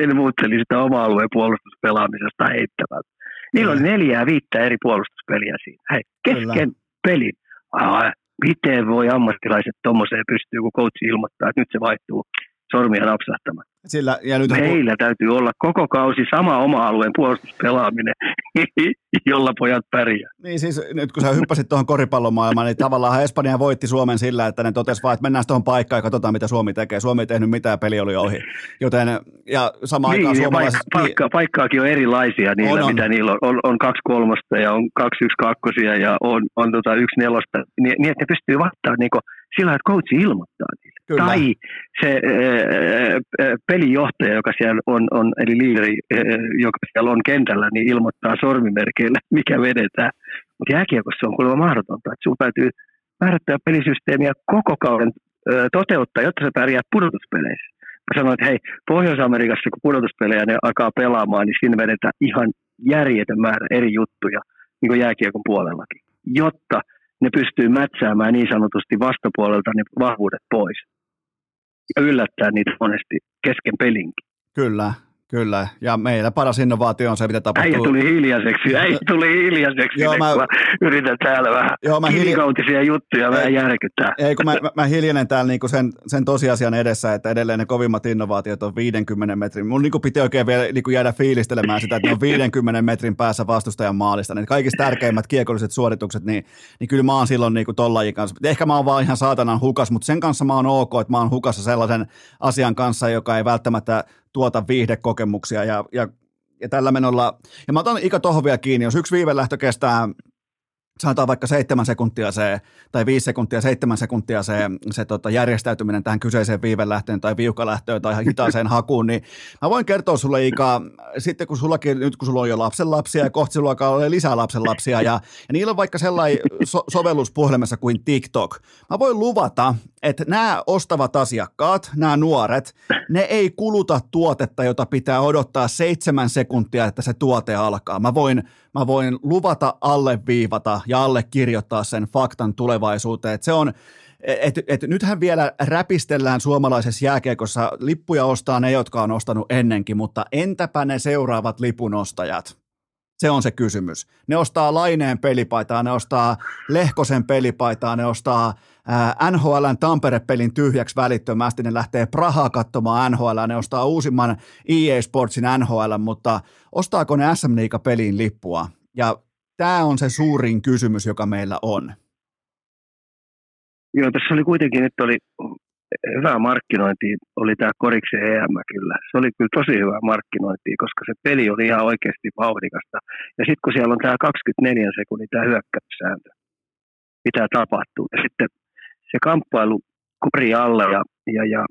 en muutteli sitä oma alueen puolustuspelaamisesta heittämällä. Niillä oli neljää viittä eri puolustuspeliä siinä. Hei, kesken pelin. Ah, miten voi ammattilaiset tuommoiseen pystyä, kun coachi ilmoittaa, että nyt se vaihtuu sormia napsahtamaan. Sillä, ja nyt Meillä täytyy olla koko kausi sama oma alueen puolustuspelaaminen, jolla pojat pärjää. Niin siis nyt kun sä hyppäsit tuohon koripallomaailmaan, niin tavallaan Espanja voitti Suomen sillä, että ne totesi vaan, että mennään tuohon paikkaan ja katsotaan, mitä Suomi tekee. Suomi ei tehnyt mitään, peli oli ohi. Joten, ja sama niin, aikaan suomalaiset... Paikka, paikka, paikkaakin on erilaisia niillä, on, on. mitä niillä on. on. On kaksi kolmosta ja on kaksi yksi kakkosia ja on, on tota yksi nelosta. Niin, niin että ne pystyy vastaamaan niin sillä, että coachi ilmoittaa niille. Kyllä. Tai se äh, pelijohtaja, joka siellä on, on eli liideri, äh, joka siellä on kentällä, niin ilmoittaa sormimerkeillä, mikä vedetään. Mutta jääkiekossa on kuulemma mahdotonta, että sinun täytyy määrättää pelisysteemiä koko kauden äh, toteuttaa, jotta se pärjää pudotuspeleissä. Mä sanoin, että hei, Pohjois-Amerikassa kun pudotuspelejä ne alkaa pelaamaan, niin siinä vedetään ihan järjetön määrä eri juttuja, niin kuin jääkiekon puolellakin, jotta ne pystyy mätsäämään niin sanotusti vastapuolelta ne vahvuudet pois ja yllättää niitä monesti kesken pelinkin. Kyllä, Kyllä, ja meillä paras innovaatio on se, mitä tapahtuu. Äijä tuli hiljaiseksi, äijä tuli hiljaiseksi, joo, mä, mä yritän täällä vähän joo, mä hilja... juttuja ei, vähän järkyttää. Ei, kun mä, mä, mä hiljenen täällä niinku sen, sen tosiasian edessä, että edelleen ne kovimmat innovaatiot on 50 metrin. Mun niinku piti oikein vielä niinku jäädä fiilistelemään sitä, että ne on 50 metrin päässä vastustajan maalista. Ne kaikista tärkeimmät kiekolliset suoritukset, niin, niin kyllä mä oon silloin niinku tollajin kanssa. Ehkä mä oon vaan ihan saatanan hukas, mutta sen kanssa mä oon ok, että mä oon hukassa sellaisen asian kanssa, joka ei välttämättä tuota viihdekokemuksia ja, ja, ja tällä menolla, ja mä otan Ika tohon vielä kiinni, jos yksi viivelähtö kestää sanotaan vaikka seitsemän sekuntia se, tai viisi sekuntia, seitsemän sekuntia se, se tota järjestäytyminen tähän kyseiseen viivelähtöön tai viukalähtöön tai hitaaseen hakuun, niin mä voin kertoa sulle Ika, sitten kun sullakin, nyt kun sulla on jo lapsenlapsia ja kohta sulla alkaa lisää lapsenlapsia ja, ja niillä on vaikka sellainen so- sovellus puhelimessa kuin TikTok. Mä voin luvata, että nämä ostavat asiakkaat, nämä nuoret, ne ei kuluta tuotetta, jota pitää odottaa seitsemän sekuntia, että se tuote alkaa. Mä voin, mä voin luvata alleviivata ja allekirjoittaa sen faktan tulevaisuuteen. Että se on, et, et nythän vielä räpistellään suomalaisessa jääkiekossa, lippuja ostaa ne, jotka on ostanut ennenkin, mutta entäpä ne seuraavat lipunostajat? Se on se kysymys. Ne ostaa Laineen pelipaitaa, ne ostaa Lehkosen pelipaitaa, ne ostaa NHLn Tampere-pelin tyhjäksi välittömästi, ne lähtee Prahaa katsomaan NHL, ne ostaa uusimman EA Sportsin NHL, mutta ostaako ne SM Liiga-peliin lippua? Ja tämä on se suurin kysymys, joka meillä on. Joo, tässä oli kuitenkin, että oli hyvää markkinointia, oli tämä Koriksen EM kyllä. Se oli kyllä tosi hyvää markkinointia, koska se peli oli ihan oikeasti vauhdikasta. Ja sitten kun siellä on tämä 24 sekunnin tämä hyökkäyssääntö, mitä tapahtuu. Ja sitten se kamppailu kori alla ja, ja, ja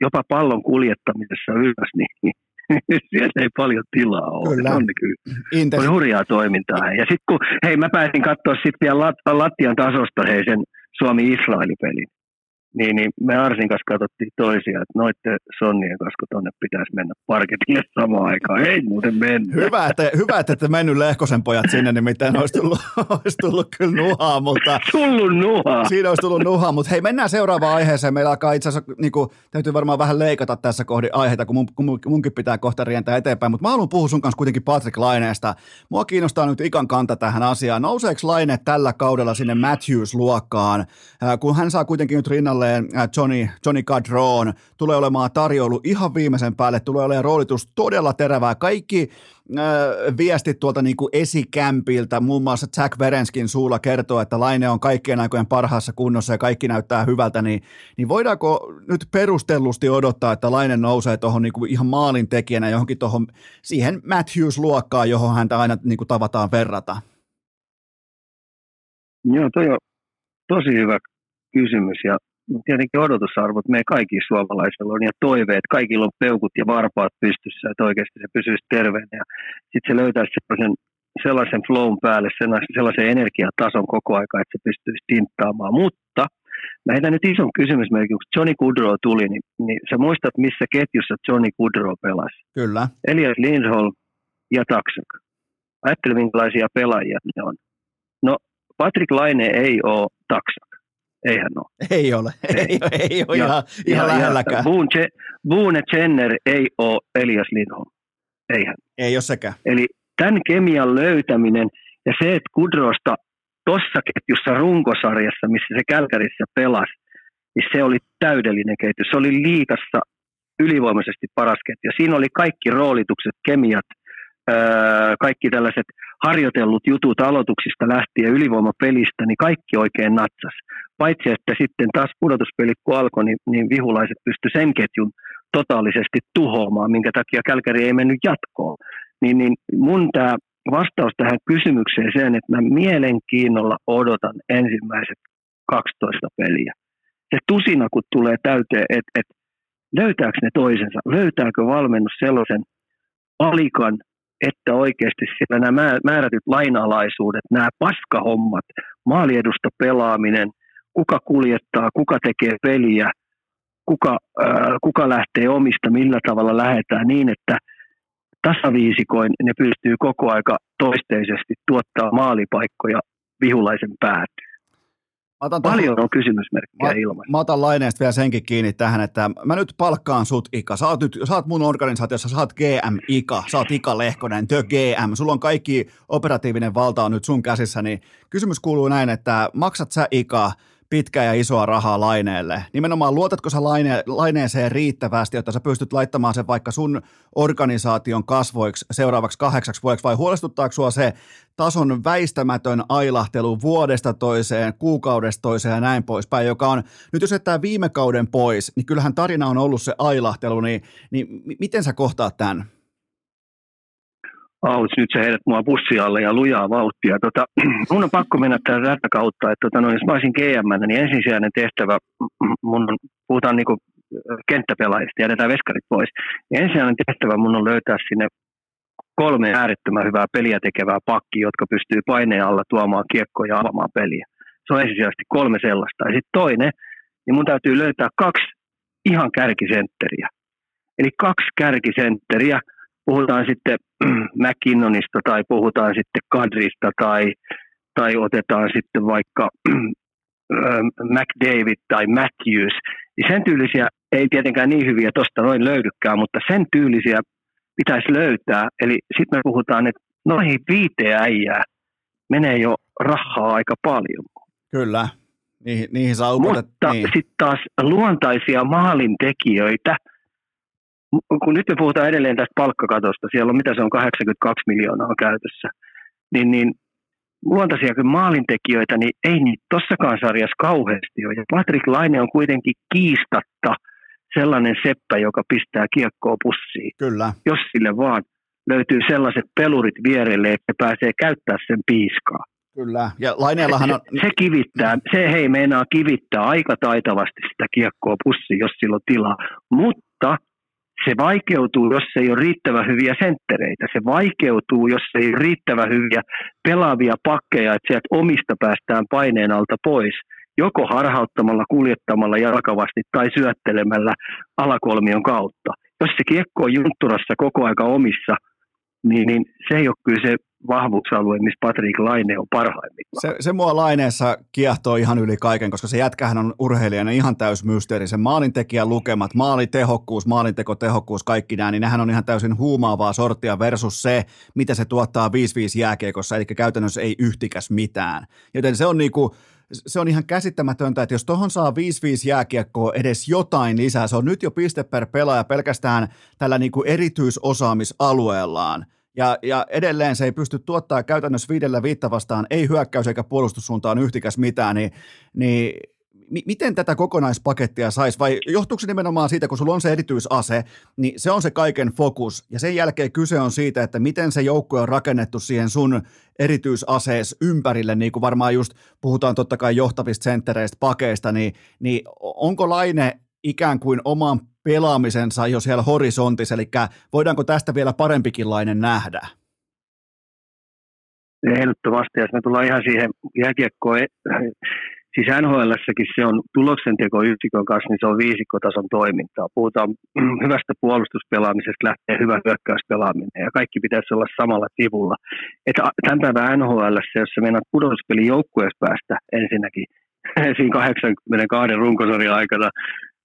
jopa pallon kuljettamisessa ylös, niin siellä ei paljon tilaa ole. Kyllä. On, niin kyllä. Intes. Oli hurjaa toimintaa. Ja sitten kun, hei mä pääsin katsoa sitten vielä lat, lattian tasosta hei sen Suomi-Israeli-pelin. Niin, niin me Arsin kanssa katsottiin toisia, että noitten sonnien kanssa, kun tonne pitäisi mennä parketille samaan aikaan. Ei muuten mennyt. Hyvä, että, hyvä, että ette mennyt Lehkosen pojat sinne, nimittäin olisi tullut, olisi tullut kyllä nuhaa, mutta... Tullut nuhaa. Siinä olisi tullut nuhaa, mutta hei, mennään seuraavaan aiheeseen. Meillä alkaa itse asiassa, niin kuin, täytyy varmaan vähän leikata tässä kohdin aiheita, kun, mun, kun munkin pitää kohta rientää eteenpäin, mutta mä haluan puhua sun kanssa kuitenkin Patrick Laineesta. Mua kiinnostaa nyt ikan kanta tähän asiaan. Nouseeko Laine tällä kaudella sinne Matthews-luokkaan, kun hän saa kuitenkin nyt rinnalleen Johnny, Johnny Gadron, tulee olemaan tarjoulu ihan viimeisen päälle, tulee olemaan roolitus todella terävää. Kaikki äh, viestit tuolta niin kuin esikämpiltä, muun muassa Jack Verenskin suulla kertoo, että Laine on kaikkien aikojen parhaassa kunnossa ja kaikki näyttää hyvältä, niin, niin voidaanko nyt perustellusti odottaa, että Laine nousee tuohon niin ihan maalin tekijänä johonkin tuohon siihen Matthews-luokkaan, johon häntä aina niin kuin tavataan verrata? Joo, toi on tosi hyvä kysymys ja tietenkin odotusarvot me kaikki suomalaisilla on ja toiveet, kaikilla on peukut ja varpaat pystyssä, että oikeasti se pysyisi terveenä ja sitten se löytäisi sellaisen, sellaisen flown päälle, sellaisen energiatason koko aika, että se pystyisi tinttaamaan, mutta Mä heitän nyt ison kysymysmerkin, kun Johnny Goodrow tuli, niin, niin sä muistat, missä ketjussa Johnny Goodrow pelasi? Kyllä. Elias Lindholm ja Taksak. Ajattele, minkälaisia pelaajia ne on. No, Patrick Laine ei ole Taksak. Eihän ole. Ei ole. Ei, ei ole ja, ihan, ihan ja, lähelläkään. Boone Jenner ei ole Elias Lindholm. Eihän. Ei ole sekään. Eli tämän kemian löytäminen ja se, että Kudrosta tuossa ketjussa runkosarjassa, missä se Kälkärissä pelasi, niin se oli täydellinen ketju. Se oli liikassa ylivoimaisesti paras ketju. Siinä oli kaikki roolitukset, kemiat, kaikki tällaiset harjoitellut jutut aloituksista lähtien ylivoimapelistä, niin kaikki oikein natsas. Paitsi, että sitten taas pudotuspelit kun alkoi, niin, niin vihulaiset pysty sen ketjun totaalisesti tuhoamaan, minkä takia Kälkäri ei mennyt jatkoon. Niin, niin mun tämä vastaus tähän kysymykseen sen, että mä mielenkiinnolla odotan ensimmäiset 12 peliä. Se tusina, kun tulee täyteen, että et, löytääkö ne toisensa, löytääkö valmennus sellaisen alikan, että oikeasti siellä nämä määrätyt lainalaisuudet, nämä paskahommat, maaliedusta pelaaminen, kuka kuljettaa, kuka tekee peliä, kuka, äh, kuka lähtee omista, millä tavalla lähdetään niin, että tasaviisikoin ne pystyy koko aika toisteisesti tuottaa maalipaikkoja vihulaisen päätyyn. Otan Paljon on kysymysmerkkejä mä, ilman. Mä otan laineesta vielä senkin kiinni tähän, että mä nyt palkkaan sut Ika. Sä oot, nyt, sä oot mun organisaatiossa, sä oot GM Ika, sä oot Ika Lehkonen, The GM. Sulla on kaikki operatiivinen valta on nyt sun käsissä, niin kysymys kuuluu näin, että maksat sä Ika – pitkää ja isoa rahaa laineelle. Nimenomaan luotatko sä laine, laineeseen riittävästi, jotta sä pystyt laittamaan sen vaikka sun organisaation kasvoiksi seuraavaksi kahdeksaksi vuodeksi, vai huolestuttaako sua se tason väistämätön ailahtelu vuodesta toiseen, kuukaudesta toiseen ja näin poispäin, joka on, nyt jos jättää viime kauden pois, niin kyllähän tarina on ollut se ailahtelu, niin, niin miten sä kohtaat tämän? Auts, nyt sä heidät mua bussialle ja lujaa vauhtia. Tota, mun on pakko mennä tätä kautta, että tota, no, jos mä olisin GM, niin ensisijainen tehtävä, mun on, puhutaan niinku kenttäpelaajista, jätetään veskarit pois. Ja ensisijainen tehtävä mun on löytää sinne kolme äärettömän hyvää peliä tekevää pakkia, jotka pystyy paineen alla tuomaan kiekkoja ja avaamaan peliä. Se on ensisijaisesti kolme sellaista. Ja sitten toinen, niin mun täytyy löytää kaksi ihan kärkisentteriä. Eli kaksi kärkisentteriä – puhutaan sitten McKinnonista tai puhutaan sitten Kadrista tai, tai otetaan sitten vaikka McDavid tai Matthews, niin sen tyylisiä ei tietenkään niin hyviä tuosta noin löydykään, mutta sen tyylisiä pitäisi löytää. Eli sitten me puhutaan, että noihin viiteen äijää menee jo rahaa aika paljon. Kyllä, niihin, niihin saa upotet, Mutta niin. sitten taas luontaisia maalintekijöitä – kun nyt me puhutaan edelleen tästä palkkakatosta, siellä on mitä se on 82 miljoonaa käytössä, niin, niin luontaisiakin maalintekijöitä, niin ei niitä tossakaan sarjassa kauheasti ole. Ja Patrick Laine on kuitenkin kiistatta sellainen seppä, joka pistää kiekkoa pussiin. Kyllä. Jos sille vaan löytyy sellaiset pelurit vierelle, että pääsee käyttää sen piiskaa. Kyllä, ja Laineellahan on... Se, se kivittää, se hei meinaa kivittää aika taitavasti sitä kiekkoa pussiin, jos sillä on tilaa. Mutta se vaikeutuu, jos ei ole riittävän hyviä senttereitä. Se vaikeutuu, jos ei ole riittävän hyviä pelaavia pakkeja, että sieltä omista päästään paineen alta pois. joko harhauttamalla, kuljettamalla jalkavasti tai syöttelemällä alakolmion kautta. Jos se kiekko on juntturassa koko aika omissa, niin, niin se ei ole kyllä se vahvuusalue, missä Patrick Laine on parhaimmillaan. Se, se mua Laineessa kiehtoo ihan yli kaiken, koska se jätkähän on urheilijana ihan täys mysteeri. Se maalintekijän lukemat, maalitehokkuus, maalintekotehokkuus, kaikki nämä, niin nehän on ihan täysin huumaavaa sorttia versus se, mitä se tuottaa 5-5 jääkiekossa, eli käytännössä ei yhtikäs mitään. Joten se on niinku, se on ihan käsittämätöntä, että jos tuohon saa 5-5 jääkiekkoa edes jotain lisää, se on nyt jo piste per pelaaja pelkästään tällä niinku erityisosaamisalueellaan, ja, ja edelleen se ei pysty tuottaa käytännössä viidellä viitta vastaan, ei hyökkäys eikä puolustussuuntaan yhtikäs mitään, niin, niin miten tätä kokonaispakettia saisi, vai johtuuko se nimenomaan siitä, kun sulla on se erityisase, niin se on se kaiken fokus, ja sen jälkeen kyse on siitä, että miten se joukkue on rakennettu siihen sun erityisasees ympärille, niin kuin varmaan just puhutaan totta kai johtavista senttereistä, pakeista, niin, niin onko Laine ikään kuin oman pelaamisensa jo siellä horisontissa, eli voidaanko tästä vielä parempikin lainen nähdä? Ehdottomasti, jos me tullaan ihan siihen jääkiekkoon, siis nhl se on tuloksenteko yksikön kanssa, niin se on viisikkotason toimintaa. Puhutaan hyvästä puolustuspelaamisesta, lähtee hyvä hyökkäyspelaaminen ja kaikki pitäisi olla samalla sivulla. Että tämän päivän NHL, jos sä meinaat pudotuspelin joukkueessa päästä ensinnäkin, siinä 82 runkosarjan aikana,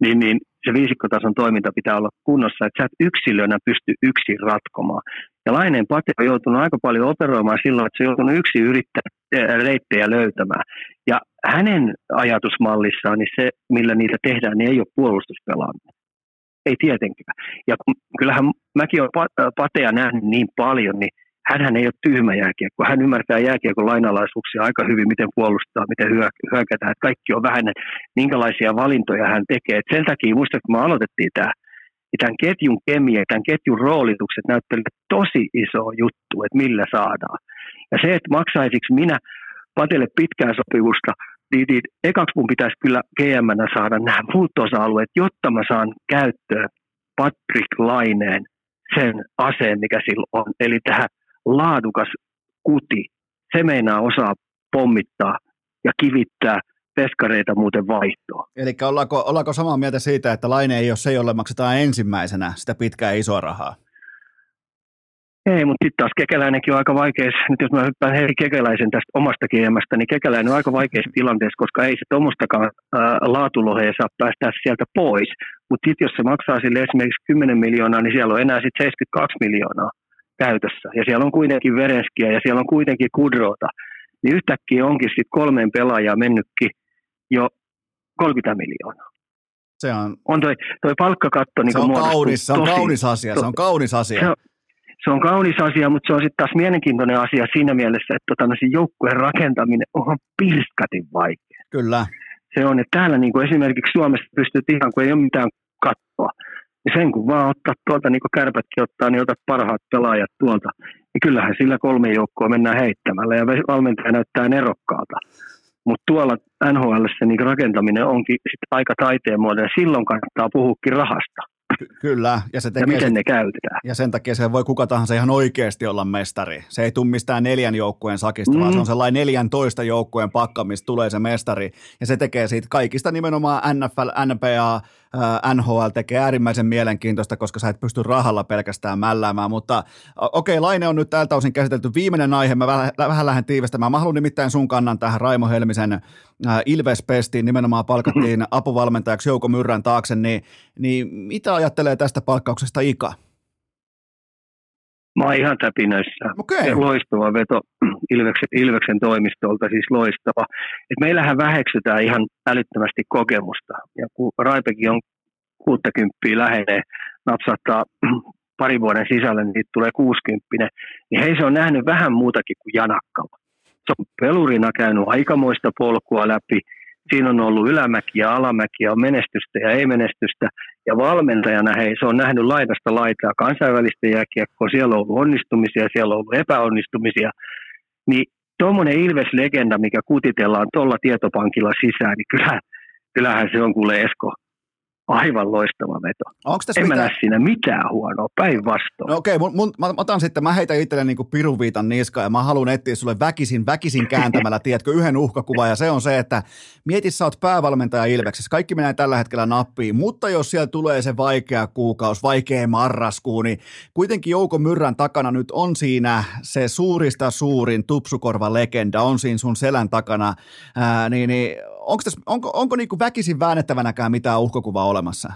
niin, niin se viisikkotason toiminta pitää olla kunnossa, että sä et yksilönä pysty yksin ratkomaan. Ja Laineen Pate on joutunut aika paljon operoimaan silloin, että se on joutunut yksin yrittää reittejä löytämään. Ja hänen ajatusmallissaan niin se, millä niitä tehdään, niin ei ole puolustuspelaaminen. Ei tietenkään. Ja kyllähän mäkin olen Patea nähnyt niin paljon, niin hän ei ole tyhmä jääkiekko. Hän ymmärtää jääkiekon lainalaisuuksia aika hyvin, miten puolustaa, miten hyökätään. Kaikki on vähän, minkälaisia valintoja hän tekee. Et sen takia, muista kun me aloitettiin tämä, niin tämän ketjun kemia, tämän ketjun roolitukset näyttelevät tosi iso juttu, että millä saadaan. Ja se, että maksaisiksi minä Patelle pitkää sopivusta, niin, niin ekaksi mun pitäisi kyllä gm saada nämä muut osa-alueet, jotta mä saan käyttöön Patrick Laineen sen aseen, mikä sillä on. Eli tähän laadukas kuti, se meinaa osaa pommittaa ja kivittää peskareita muuten vaihtoa. Eli ollaanko, ollaanko samaa mieltä siitä, että Laine ei ole se, jolle maksetaan ensimmäisenä sitä pitkää isoa rahaa? Ei, mutta sitten taas kekäläinenkin on aika vaikeassa, nyt jos mä hyppään Heri Kekäläisen tästä omasta kiemästä, niin kekäläinen on aika vaikeassa tilanteessa, koska ei se tuommoistakaan laatulohea saa päästää sieltä pois. Mutta sitten jos se maksaa sille esimerkiksi 10 miljoonaa, niin siellä on enää sitten 72 miljoonaa käytössä. Ja siellä on kuitenkin Vereskiä ja siellä on kuitenkin Kudrota. Niin yhtäkkiä onkin sitten kolmeen pelaajaa mennytkin jo 30 miljoonaa. Se on, on toi, toi palkkakatto niin se on, kaunis, se on tosi, kaunis asia, se on kaunis asia. Se on, se on kaunis asia, mutta se on sitten taas mielenkiintoinen asia siinä mielessä, että tota, joukkueen rakentaminen on pirskatin vaikea. Kyllä. Se on, että täällä niin kuin esimerkiksi Suomessa pystyt ihan, kun ei ole mitään kattoa, niin sen kun vaan ottaa tuolta, niin kuin kärpätkin ottaa, niin otat parhaat pelaajat tuolta. Niin kyllähän sillä kolme joukkoa mennään heittämällä ja valmentaja näyttää nerokkaalta. Mutta tuolla NHL niin rakentaminen onkin sit aika taiteen muodolla ja silloin kannattaa puhukin rahasta. Kyllä. Ja, se tekee ja miten sit, ne käytetään. Ja sen takia se voi kuka tahansa ihan oikeasti olla mestari. Se ei tule mistään neljän joukkueen sakista, mm. vaan se on sellainen 14 joukkueen pakka, mistä tulee se mestari. Ja se tekee siitä kaikista nimenomaan NFL, NBA, NHL tekee äärimmäisen mielenkiintoista, koska sä et pysty rahalla pelkästään mälläämään, mutta okei, okay, Laine on nyt tältä osin käsitelty. Viimeinen aihe, mä vähän, vähän lähden tiivistämään. Mä haluan nimittäin sun kannan tähän Raimo Helmisen Ilves-pestiin, nimenomaan palkattiin apuvalmentajaksi Jouko Myrrän taakse, niin, niin mitä ajattelee tästä palkkauksesta Ika? Mä oon ihan täpinöissä. Okay. Loistava veto Ilveksen, Ilveksen toimistolta, siis loistava. Et meillähän väheksytään ihan älyttömästi kokemusta. Ja kun Raipekin on 60 lähenee, napsahtaa parin vuoden sisällä, niin tulee 60, niin hei se on nähnyt vähän muutakin kuin Janakkala. Se on pelurina käynyt aikamoista polkua läpi, siinä on ollut ylämäkiä, alamäkiä, on menestystä ja ei menestystä. Ja valmentajana hei, se on nähnyt laidasta laitaa kansainvälistä jääkiekkoa, siellä on ollut onnistumisia, siellä on ollut epäonnistumisia. Niin tuommoinen Ilves-legenda, mikä kutitellaan tuolla tietopankilla sisään, niin kyllähän, kyllähän se on kuule Esko aivan loistava veto. Onko tässä En mä mitään... näe siinä mitään huonoa, päinvastoin. No okei, mun, mun, mä, mä otan sitten, mä heitän itselle niinku pirunviitan niskaan ja mä haluan etsiä sulle väkisin, väkisin kääntämällä, tiedätkö, yhden uhkakuvan ja se on se, että mieti sä oot päävalmentaja Ilveksessä, kaikki menee tällä hetkellä nappiin, mutta jos siellä tulee se vaikea kuukaus, vaikea marraskuu, niin kuitenkin Jouko Myrrän takana nyt on siinä se suurista suurin tupsukorva legenda, on siinä sun selän takana, ää, niin, niin onko, tässä, onko, onko niinku väkisin väännettävänäkään mitään uhkakuvaa olemassa?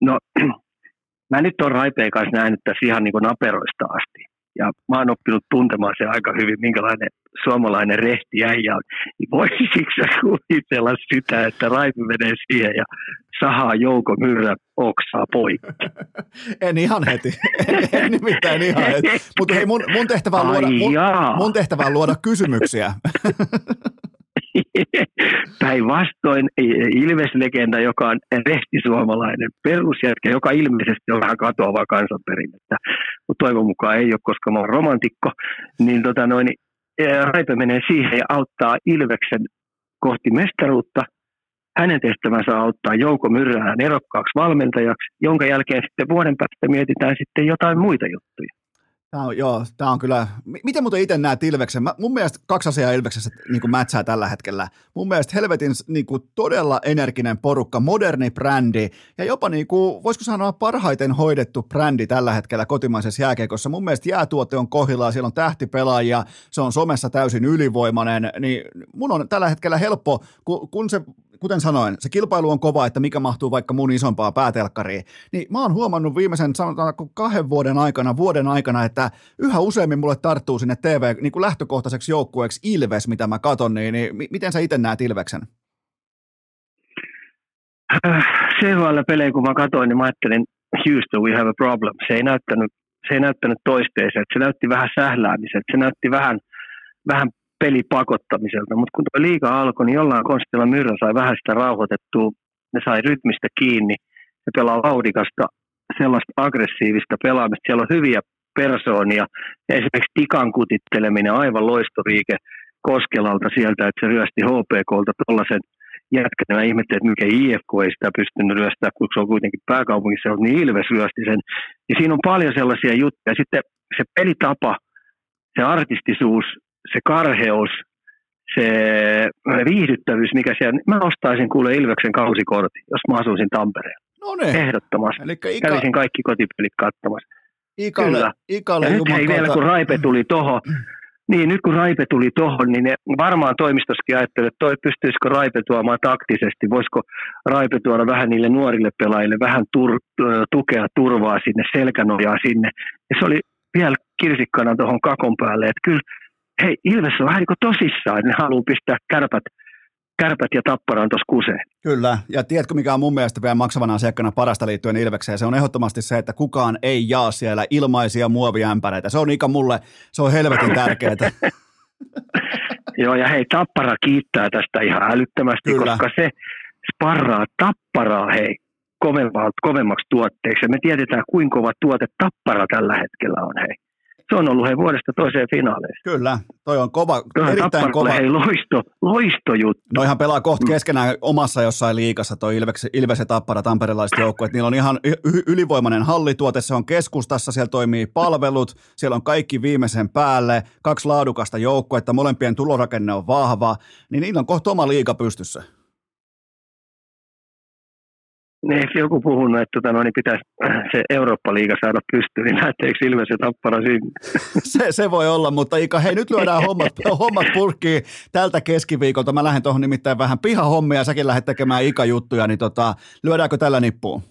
No, mä nyt on Raipeen kanssa nähnyt tässä ihan niin kuin naperoista asti. Ja mä oon oppinut tuntemaan se aika hyvin, minkälainen suomalainen rehti äijä on. Niin voisitko kuvitella sitä, että Raipe menee siihen ja sahaa Jouko Myrrä oksaa poikki? En ihan heti. En nimittäin ihan heti. Mutta hei, mun, mun, tehtävä on luoda, mun, mun tehtävä on luoda kysymyksiä. Päinvastoin Ilves-legenda, joka on rehtisuomalainen perusjätkä, joka ilmeisesti on vähän katoavaa kansanperinnettä, mutta toivon mukaan ei ole, koska mä oon romantikko, niin, tota noin, ää, Raipe menee siihen ja auttaa Ilveksen kohti mestaruutta. Hänen tehtävänsä auttaa Jouko Myrrää erokkaaksi valmentajaksi, jonka jälkeen sitten vuoden päästä mietitään sitten jotain muita juttuja. Tämä on, joo, tämä on kyllä, miten muuten itse näet Ilveksen? Mä, mun mielestä kaksi asiaa Ilveksessä niin mätsää tällä hetkellä. Mun mielestä helvetin niin kuin, todella energinen porukka, moderni brändi ja jopa niin kuin, voisiko sanoa parhaiten hoidettu brändi tällä hetkellä kotimaisessa jääkeikossa. Mun mielestä jäätuote on kohillaan, siellä on tähtipelaajia, se on somessa täysin ylivoimainen, niin mun on tällä hetkellä helppo, kun, kun se kuten sanoin, se kilpailu on kova, että mikä mahtuu vaikka mun isompaa päätelkkariin, niin mä oon huomannut viimeisen sanotaanko kahden vuoden aikana, vuoden aikana, että yhä useammin mulle tarttuu sinne TV niin kuin lähtökohtaiseksi joukkueeksi Ilves, mitä mä katon, niin, niin mi- miten sä itse näet Ilveksen? CHL-pelejä kun mä katsoin, niin mä ajattelin, Houston, we have a problem. Se ei näyttänyt, se ei näyttänyt toisteeseen. Se näytti vähän sähläämiseltä. Se näytti vähän, vähän pelipakottamiselta. Mutta kun tuo liiga alkoi, niin jollain konstilla Myrrä sai vähän sitä rauhoitettua. Ne sai rytmistä kiinni. Se pelaa vauhdikasta, sellaista aggressiivista pelaamista. Siellä on hyviä persoonia. Esimerkiksi Tikan kutitteleminen, aivan loistoriike Koskelalta sieltä, että se ryösti HPKlta tuollaisen jätkänä. Mä ihmettelin, että mikä IFK ei sitä pystynyt ryöstämään, kun se on kuitenkin pääkaupungissa, niin Ilves ryösti sen. Ja siinä on paljon sellaisia juttuja. Sitten se pelitapa, se artistisuus, se karheus, se viihdyttävyys, mikä siellä, mä ostaisin kuule Ilveksen kausikortin, jos mä asuisin Tampereella. No niin, Ehdottomasti. eli Ika, Kävisin kaikki kotipelit katsomassa. Ikalle, Kyllä. Ikalle Ja nyt hei vielä, kun Raipe tuli tohon, niin nyt kun Raipe tuli tohon, niin ne varmaan toimistoskin ajatteli, että toi, pystyisikö Raipe tuomaan taktisesti, voisiko Raipe tuoda vähän niille nuorille pelaajille vähän tur, tukea, turvaa sinne, selkänojaa sinne. Ja se oli vielä kirsikkana tuohon kakon päälle, että kyllä, hei Ilves on vähän niin kuin tosissaan, ne haluaa pistää kärpät, kärpät ja tapparaan tuossa kuseen. Kyllä, ja tiedätkö mikä on mun mielestä vielä maksavana asiakkaana parasta liittyen Ilvekseen? Se on ehdottomasti se, että kukaan ei jaa siellä ilmaisia muoviämpäreitä. Se on Ika mulle, se on helvetin tärkeää. Joo, ja hei, Tappara kiittää tästä ihan älyttömästi, Kyllä. koska se sparraa Tapparaa, hei, kovemmaksi, kovemmaksi tuotteeksi. Ja me tiedetään, kuinka kova tuote Tappara tällä hetkellä on, hei. Se on ollut hei vuodesta toiseen finaaleihin. Kyllä, toi on kova, Toi erittäin kova. hei, loisto, loistojuttu. Noihan pelaa kohta keskenään omassa jossain liikassa toi Ilves, Ilves ja Tappara tamperelaiset joukkueet. Niillä on ihan ylivoimainen hallituote, se on keskustassa, siellä toimii palvelut, siellä on kaikki viimeisen päälle, kaksi laadukasta joukkuetta, molempien tulorakenne on vahva, niin niillä on kohta oma liiga pystyssä. Niin, eikö joku puhunut, että tota, no, niin pitäisi se Eurooppa-liiga saada pystyyn, niin lähteekö Ilves ja Tappara sinne? Se, se voi olla, mutta Ika, hei nyt lyödään hommat, hommat purkkiin tältä keskiviikolta. Mä lähden tuohon nimittäin vähän pihahommia, säkin lähdet tekemään Ika-juttuja, niin tota, lyödäänkö tällä nippuun?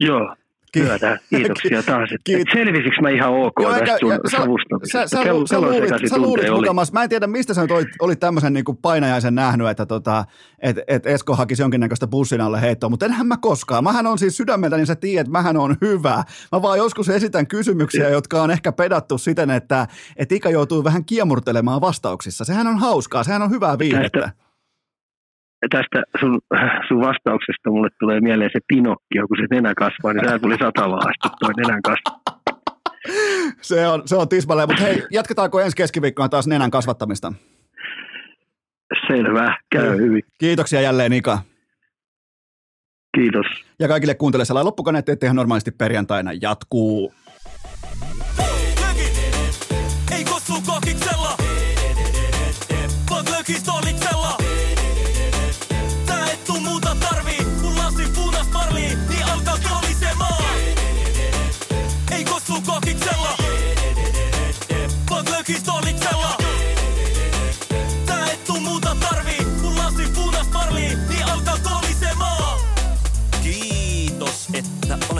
Joo, Työtä. Kiitoksia taas. Että Kiit- Selvisikö mä ihan ok Joo, tästä sun ja sä- savustamisesta? Sä, sä, Kello- sä, kellon luulit, sä luulit mukamas, mä en tiedä mistä sä nyt olit, olit tämmöisen niin painajaisen nähnyt, että tota, et, et Esko hakisi jonkinnäköistä bussin alle heittoa, mutta enhän mä koskaan. Mähän on siis sydämeltä, niin sä tiedät, että mähän on hyvä. Mä vaan joskus esitän kysymyksiä, jotka on ehkä pedattu siten, että et Ika joutuu vähän kiemurtelemaan vastauksissa. Sehän on hauskaa, sehän on hyvää viihdettä. Tästä- Tästä sun, sun vastauksesta mulle tulee mieleen se Pinokkio, kun se nenä kasvaa, niin sehän tuli satavaa asti toi nenän kasvu. Se on, se on tismalleen, mutta hei, jatketaanko ensi keskiviikkona taas nenän kasvattamista? Selvä, käy hyvin. Kiitoksia jälleen Ika. Kiitos. Ja kaikille kuuntelijoille loppukaneet, että ihan normaalisti perjantaina jatkuu.